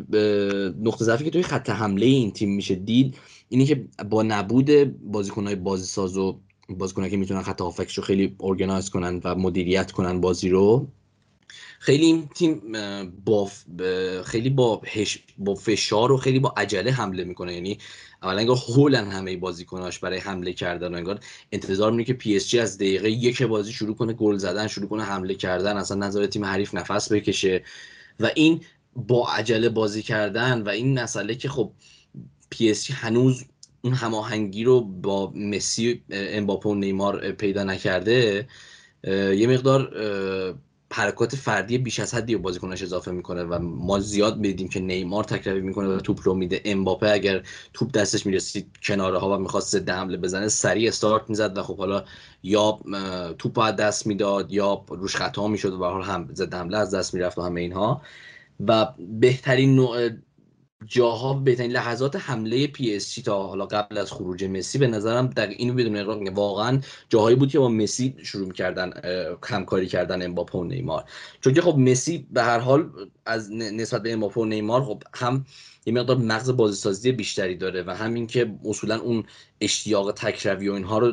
نقطه ضعفی که توی خط حمله این تیم میشه دید اینه که با نبود بازیکنهای بازی ساز و بازیکنایی که می‌تونن خط هافبکش رو خیلی organize کنن و مدیریت کنن بازی رو خیلی این تیم با خیلی با, با فشار و خیلی با عجله حمله می‌کنه. یعنی اولا انگار هولن همه بازیکناش برای حمله کردن انگار انتظار میره که پی اس جی از دقیقه یک بازی شروع کنه گل زدن شروع کنه حمله کردن اصلا نذاره تیم حریف نفس بکشه. و این با عجله بازی کردن و این مسئله که خب پی اس جی هنوز اون هماهنگی رو با مسی امباپه و نیمار پیدا نکرده یه مقدار حرکات فردی بیش از حدی بازیکنش اضافه می‌کنه و ما زیاد می‌دیدیم که نیمار تکروی می‌کنه و توپ رو میده. امباپه اگر توپ دستش می‌رسید کناره ها و می‌خواست ضد حمله بزنه سریع استارت می‌زد و خب حالا یا توپ از دست می‌داد یا روش خطا می‌شد و به هم ضد حمله از دست می‌رفت و همه اینها. و بهترین نوع جاها بهترین لحظات حمله پی اس تا حالا قبل از خروج مسی به نظرم در اینو بدون واقعا جاهایی بود که با مسی شروع کردن همکاری کردن امباپه و نیمار. چون که خب مسی به هر حال از نسبت به امباپه و نیمار خب هم یه مقدار مغز بازیسازی بیشتری داره و همین که اصولا اون اشتیاق تکروی و اینها رو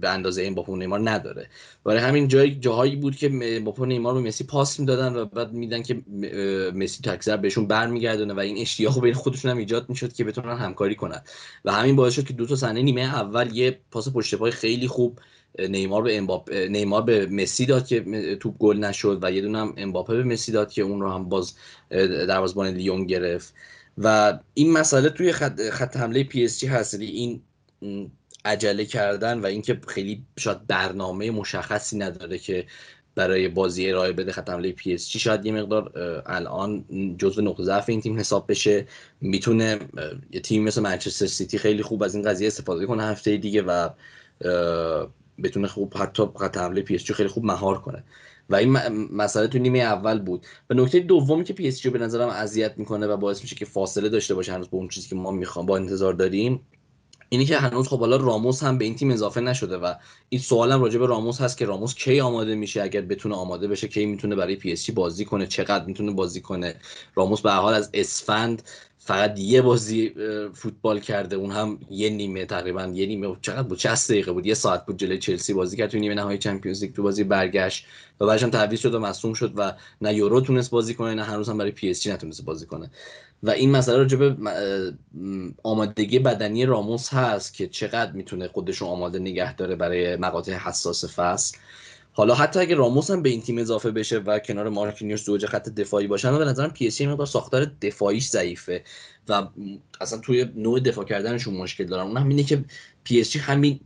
به اندازه این و نیمار نداره. برای همین جای جاهایی بود که امباپه و نیمار به مسی پاس می‌دادن و بعد میدن که مسی تکزر بهشون برمیگردونه و این اشتیاق بین خودشون هم ایجاد می‌شد که بتونن همکاری کنن. و همین باعث شد که دو تا صحنه نیمه اول یه پاس پشت پای خیلی خوب نیمار به امباپ نیمار به مسی داد که توپ گل نشد و یه دونه هم امباپه به مسی داد که اون رو هم باز دروازه‌بان لیون گرفت. و این مسئله توی خط, خط حمله پی اس جی هست. یعنی این عجله کردن و اینکه خیلی شاید برنامه مشخصی نداره که برای بازی ارائه بده خط حمله پی اس جی. شاید یه مقدار الان جزو نقطه ضعف این تیم حساب بشه. می‌تونه یه تیم مثل منچستر سیتی خیلی خوب از این قضیه استفاده کنه هفته دیگه و بتونه خوب حتی خط حمله پی اس خیلی خوب مهار کنه. و این مسئله تو نیمه اول بود. و نکته دومی که پی اس به نظرم اذیت می‌کنه و باعث میشه که فاصله داشته باشه هنوز با اون چیزی که ما می‌خوام با انتظار داریم اینه که هنوز خب حالا راموس هم به این تیم اضافه نشده و این سوالم راجع به راموس هست که راموس کی آماده میشه اگر بتونه آماده بشه کی می‌تونه برای پی اس بازی کنه چقدر می‌تونه بازی کنه. راموس به حال از اسفند فقط یه بازی فوتبال کرده اون هم یه نیمه تقریبا یه نیمه چقدر بود؟ 60 دقیقه بود. یه ساعت بود جلوی چلسی بازی کرد. تو نیمه نهایی Champions League تو بازی برگشت. و بعدش هم تعویض شد و مصدوم شد و نه یورو تونست بازی کنه نه هنوز هم برای پی اس جی نتونست بازی کنه. و این مسئله راجع به آمادگی بدنی راموس هست که چقدر می‌تونه خودش رو آماده نگه داره برای مقاطع حساس فصل. حالا حتی اگه راموس هم به این تیم اضافه بشه و کنار مارکینیوس زوج خط دفاعی باشن به نظرم پی اس مقدار ساختار دفاعیش ضعیفه و اصلا توی نوع دفاع کردنشون مشکل دارن. اون هم اینه که پی اس همین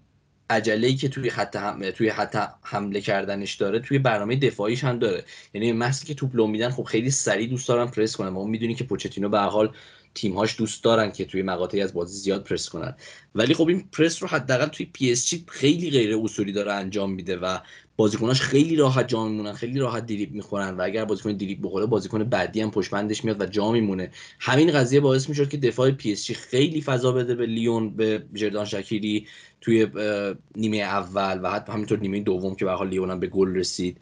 عجله که توی خط هم... توی خط حمله کردنش داره توی برنامه دفاعیش هم داره. یعنی محضی که توپ لو میدن خب خیلی سریع دوست دارن پرس کنن ما می‌دونی که پوچتینو به حال تیمهاش دوست دارن که توی مقاطعی از بازی زیاد پرس کنن. ولی خب این پرس رو حداقل توی پی اس خیلی غیر اصولی داره انجام میده و بازیکناش خیلی راحت جا میمونن خیلی راحت دریب می‌خورن و اگر بازیکن دریب بخوره بازیکن بعدی هم پشت میاد و جا میمونه. همین قضیه باعث می‌شد که دفاع پی اس خیلی فضا بده به لیون به جردان شکیری توی نیمه اول و حتی همینطور نیمه دوم که به حال لیون هم به گل رسید.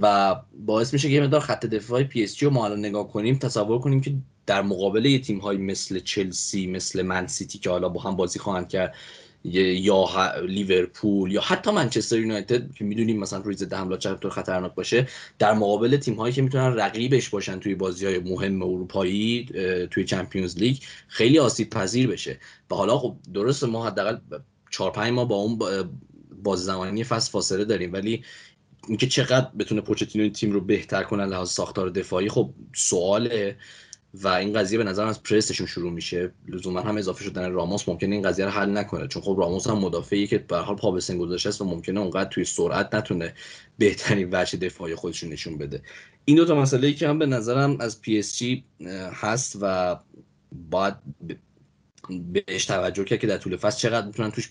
و باعث میشه که مقدار خط دفاع پی اس رو ما الان نگاه کنیم تصور کنیم که در مقابل یه تیم های مثل چلسی مثل من سیتی که حالا با هم بازی خواهند کرد یا لیورپول یا حتی منچستر یونایتد که می‌دونیم مثلا روی ضد حمله چقدر خطرناک باشه در مقابل تیم هایی که می‌تونن رقیبش باشن توی بازی های مهم اروپایی توی Champions League خیلی آسیب پذیر بشه. و حالا خب درسته ما حداقل 4 5 ما با اون باز زمانی فصل فاصله داریم ولی اینکه چقدر بتونه پوچتینو تیم رو بهتر کنن لحاظ ساختار دفاعی خب سواله. و این قضیه به نظر از پرسشون شروع میشه. لزوما هم اضافه شدن راموس ممکنه این قضیه رو حل نکنه چون خب راموس هم مدافعی که به حال پا به سن گذاشته است و ممکنه اونقدر توی سرعت نتونه بهترین وجه دفاعی خودش نشون بده. این دو تا مسئله ای که هم به نظرم از پی اس جی هست و باید بهش توجه کرد که در طول فصل چقدر می‌تونن توش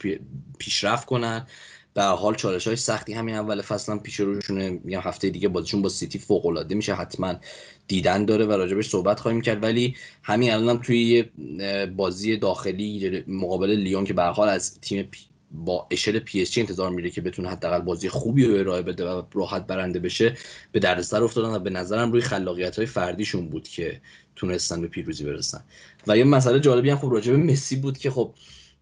پیشرفت کنن. به حال چالش های سختی همین اول فصل هم پیش روشونه. میگم هفته دیگه بازیشون با سیتی فوق العاده میشه حتما دیدن داره و راجبش صحبت خواهیم کرد. ولی همین الان هم توی بازی داخلی مقابل لیون که به حال از تیم با اشل پی اس انتظار میره که بتونه حداقل بازی خوبی رو ارائه بده و راحت برنده بشه به دردسر افتادن و به نظرم روی خلاقیت های فردیشون بود که تونستن به پیروزی برسن. و یه مسئله جالبی هم خب راجع مسی بود که خب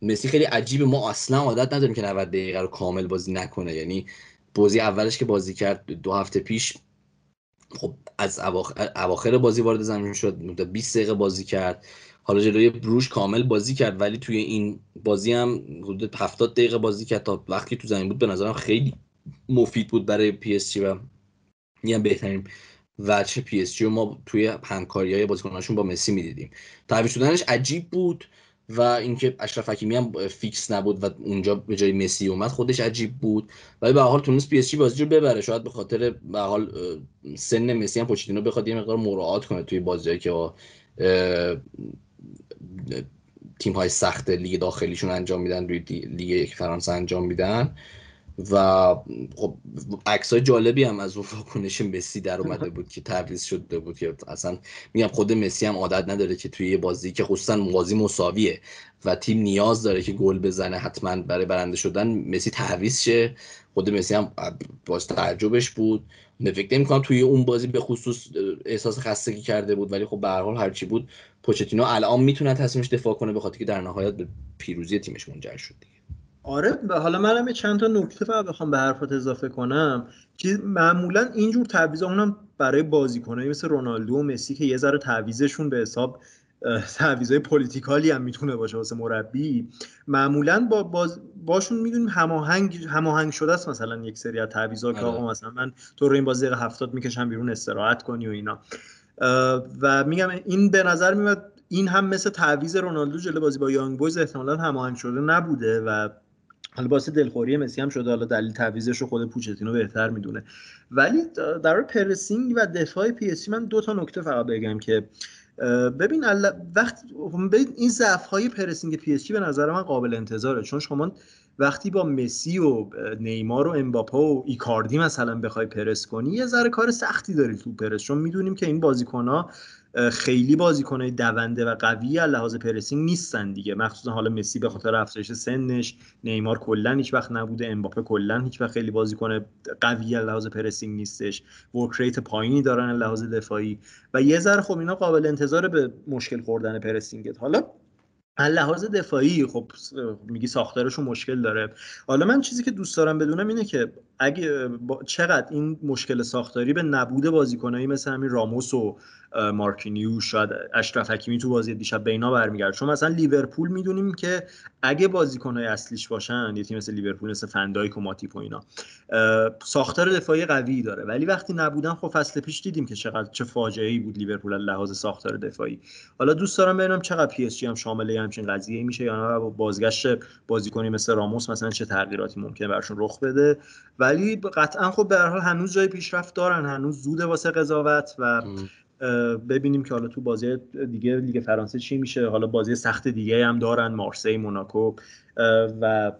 مسی خیلی عجیبه. ما اصلا عادت نداریم که 90 دقیقه رو کامل بازی نکنه. یعنی بازی اولش که بازی کرد دو هفته پیش خب از اواخر بازی وارد زمین شد 20 دقیقه بازی کرد. حالا جلوی بروش کامل بازی کرد ولی توی این بازی هم حدود 70 دقیقه بازی کرد تا وقتی تو زمین بود. به نظرم خیلی مفید بود برای پی اس جی و یه بهترین وجه پی اس جی. ما توی همکاری های بازیکناشون با مسی می‌دیدیم. تعویض شدنش عجیب بود. و اینکه اشرف حکیمی هم فیکس نبود و اونجا به جای مسی اومد خودش عجیب بود. ولی به حال تونست پی اس بازی رو ببره. شاید به خاطر به حال سن مسی هم پوچتینو بخواد یه مقدار مراعات کنه توی بازیایی که با تیم های سخت لیگ داخلیشون انجام میدن روی لیگ یک فرانسه انجام میدن. و خب عکس های جالبی هم از اون واکنش مسی در اومده بود که تعویض شده بود که اصلا میگم خود مسی هم عادت نداره که توی یه بازی که خصوصا بازی مساویه و تیم نیاز داره که گل بزنه حتما برای برنده شدن مسی تعویض شه. خود مسی هم باز تعجبش بود. فکر کنم توی اون بازی به خصوص احساس خستگی کرده بود ولی خب به هر حال هرچی بود پوچتینو الان می‌تونه تصمیمش دفاع کنه به خاطر که در نهایت به پیروزی تیمش منجر شد دیگه. آره حالا منم چند تا نکته فقط بخوام به حرفات اضافه کنم که معمولا اینجور تعویض اونم برای بازیکنایی مثل رونالدو و مسی که یه ذره تعویزشون به حساب تعویضای politically هم می‌تونه باشه واسه مربی معمولا با باز باشون می‌دونیم هماهنگ هماهنگ شده است مثلا یک سری از تعویضا که آقا آره. مثلا من تو رو این بازی دقیقه 70 می‌کشم بیرون استراحت کنی و اینا و میگم این به نظر میاد این هم مثل تعویض رونالدو جلو بازی با یانگ بویز احتمالا هماهنگ شده نبوده و حالا باعث دلخوری مسی هم شده حالا دلیل تعویضش رو خود پوچتینو بهتر می‌دونه. ولی در پرسینگ و دفاع پی اس جی من دو تا نکته فقط بگم که ببین وقت این ضعف های پرسینگ پی اس جی به نظر من قابل انتظاره. چون شما وقتی با مسی و نیمار و امباپه و ایکاردی مثلا بخوای پرس کنی یه ذره کار سختی داری تو پرس. چون می‌دونیم که این بازیکن ها خیلی بازیکنای دونده و قوی از لحاظ پرسینگ نیستن دیگه. مخصوصا حالا مسی به خاطر افزایش سنش نیمار کلا هیچ وقت نبوده امباپه کلا هیچ وقت خیلی بازیکن قوی از لحاظ پرسینگ نیستش. work rate پایینی دارن از لحاظ دفاعی. و یه ذره خب اینا قابل انتظار به مشکل خوردن پرسینگت. حالا از لحاظ دفاعی خب میگی ساختارشون مشکل داره. حالا من چیزی که دوست دارم بدونم اینه که اگه چقدر این مشکل ساختاری به نبود بازیکنایی مثل همین راموس و مارکینیو شاید اشرف حکیمی تو بازی دیشب بینا برمیگرد چون مثلا لیورپول می‌دونیم که اگه بازیکنهای اصلیش باشن یه تیم مثل لیورپول مثل فندایک و ماتیپ و اینا ساختار دفاعی قوی داره. ولی وقتی نبودن خب فصل پیش دیدیم که چقدر چه فاجعه ای بود لیورپول از لحاظ ساختار دفاعی. حالا دوست دارم ببینم چقدر پی اس جی هم شامل همچین قضیه میشه یا نه بازگشت بازیکنی مثل راموس مثلا چه تغییراتی ممکنه براشون رخ بده. ولی قطعا خب به هر حال هنوز جای پیشرفت دارن هنوز زوده واسه قضاوت و ببینیم که حالا تو بازی دیگه لیگ فرانسه چی میشه. حالا بازی سخت دیگه هم دارن مارسی موناکو و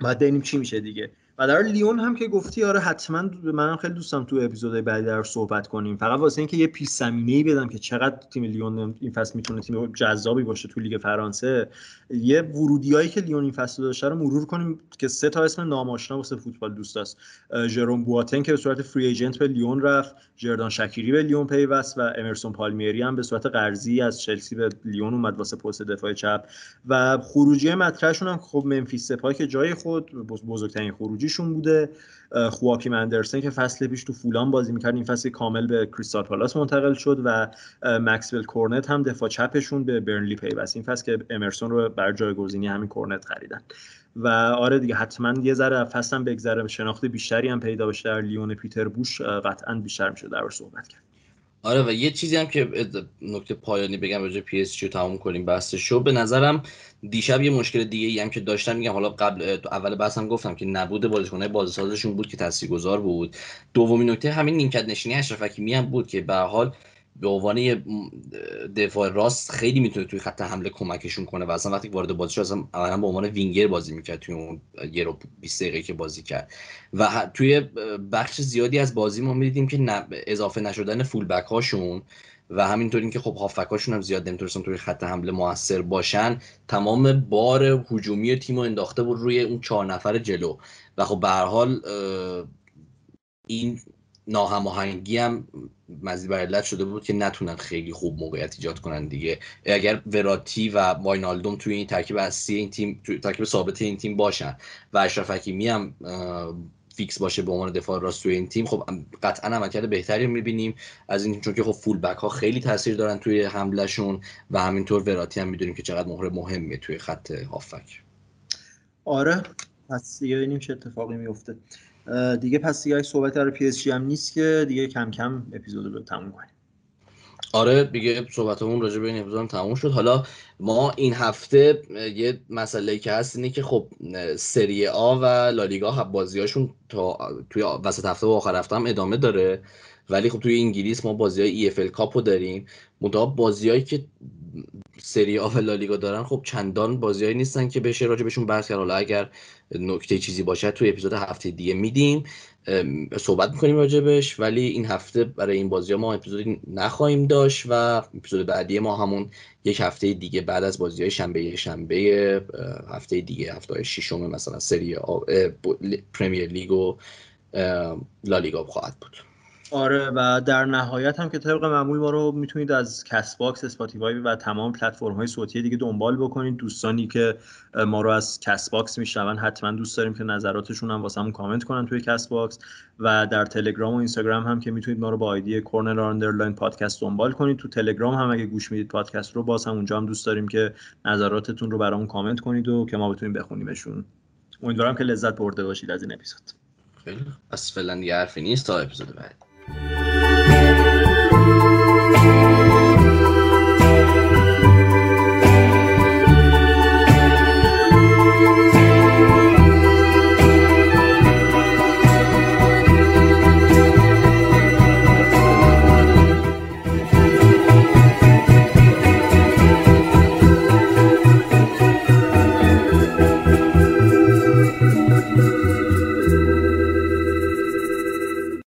بعد ببینیم چی میشه دیگه. و در لیون هم که گفتی آره حتما منم خیلی دوستم تو اپیزود بعدی در صحبت کنیم. فقط واسه اینکه یه پیش زمینه ای بدم که چقدر تیم لیون این فصل می‌تونه تیم جذابی باشه تو لیگ فرانسه یه ورودیایی که لیون این فصل داشته رو مرور کنیم که سه تا اسم ناماشنا واسه فوتبال دوست است ژروم بواتن که به صورت فری ایجنت به لیون رفت جردان شکیری به لیون پیوست و امرسون پالمیری هم به صورت قرضی از چلسی به لیون اومد واسه پست دفاع چپ. و خروجی مطرحشون هم خب منفیس سپاه که جای خود بزرگترین خروجی بازیشون بوده. خواکی مندرسن که فصل پیش تو فولان بازی می‌کرد. این فصل کامل به کریستال پالاس منتقل شد و مکسول کورنت هم دفاع چپشون به برنلی پیوست. این فصل که امرسون رو بر جایگزینی همین کورنت خریدن. و آره دیگه حتما یه ذره فصل بگذره. شناخت بیشتری هم پیدا بشه در لیون پیتر بوش. قطعا بیشتر میشه در صحبت کرد. آره و یه چیزی هم که نکته پایانی بگم راجع پی اس جی تموم کنیم شو. به نظرم دیشب یه مشکل دیگه ای هم که داشتن میگم. حالا قبل اول بحثم گفتم که نبود بازیکن‌های بازیسازشون بود که تاثیرگذار بود. دومین نکته همین نیمکت نشینی اشرف حکیمی هم بود که به حال به عنوان دفاع راست خیلی می‌تونه توی خط حمله کمکشون کنه و اصلا وقتی وارد بازی شد اصلا اولا به عنوان وینگر بازی می‌کرد توی اون یه رو 20 دقیقه که بازی کرد. و توی بخش زیادی از بازی ما می‌دیدیم که اضافه نشدن فول بک هاشون و همینطور اینکه خب هافک هاشون هم زیاد نمی‌تونستن توی خط حمله موثر باشن تمام بار هجومی تیم رو انداخته بود روی اون چهار نفر جلو. و خب به حال این ناهماهنگی هم مزید بر علت شده بود که نتونن خیلی خوب موقعیت ایجاد کنن دیگه. اگر وراتی و واینالدوم توی این ترکیب اصلی این تیم توی ترکیب ثابت این تیم باشن و اشرف حکیمی هم فیکس باشه به عنوان دفاع راست توی این تیم خب قطعا عملکرد بهتری می‌بینیم از این چون که خب فول بک ها خیلی تاثیر دارن توی حملهشون و همینطور وراتی هم می‌دونیم که چقدر مهره مهمیه توی خط هافک. آره پس دیگه ببینیم چه اتفاقی میفته دیگه پس دیگه صحبت در پی اس جی هم نیست که دیگه کم کم اپیزود رو تموم کنیم. آره دیگه صحبتمون راجع به این اپیزود تموم شد. حالا ما این هفته یه مسئله که هست اینه که خب سری آ و لالیگا بازیاشون تا توی وسط هفته و آخر هفته هم ادامه داره. ولی خب توی انگلیس ما بازی های EFL Cup رو داریم. منتها بازیایی که سری آ و لالیگا دارن خب چندان بازیایی نیستن که بشه راجع بهشون بحث کرد. حالا اگر نکته چیزی باشه توی اپیزود هفته دیگه میدیم. صحبت می‌کنیم راجبش ولی این هفته برای این بازی ما اپیزودی نخواهیم داشت و اپیزود بعدی ما همون یک هفته دیگه بعد از بازی های شنبه شنبه هفته دیگه هفته ششم مثلا سری پرمیر لیگ و لالیگا خواهد بود. آره و در نهایت هم که طبق معمول ما رو می‌تونید از کست باکس اسپاتیفای و تمام پلتفرم های صوتی دیگه دنبال بکنید. دوستانی که ما رو از کست باکس میشنون حتما دوست داریم که نظراتشون هم واسمون کامنت کنن توی کست باکس و در تلگرام و اینستاگرام هم که می‌تونید ما رو با آیدی corner underline podcast دنبال کنید. تو تلگرام هم اگه گوش می‌دید پادکست رو باز هم اونجا هم دوست داریم که نظراتتون رو برامون کامنت کنید و که ما بتونیم بخونیمشون. امیدوارم که لذت برده باشید از این اپیزود. خیلی. از فعلا دیگه حرفی نیست تا اپیزود بعد.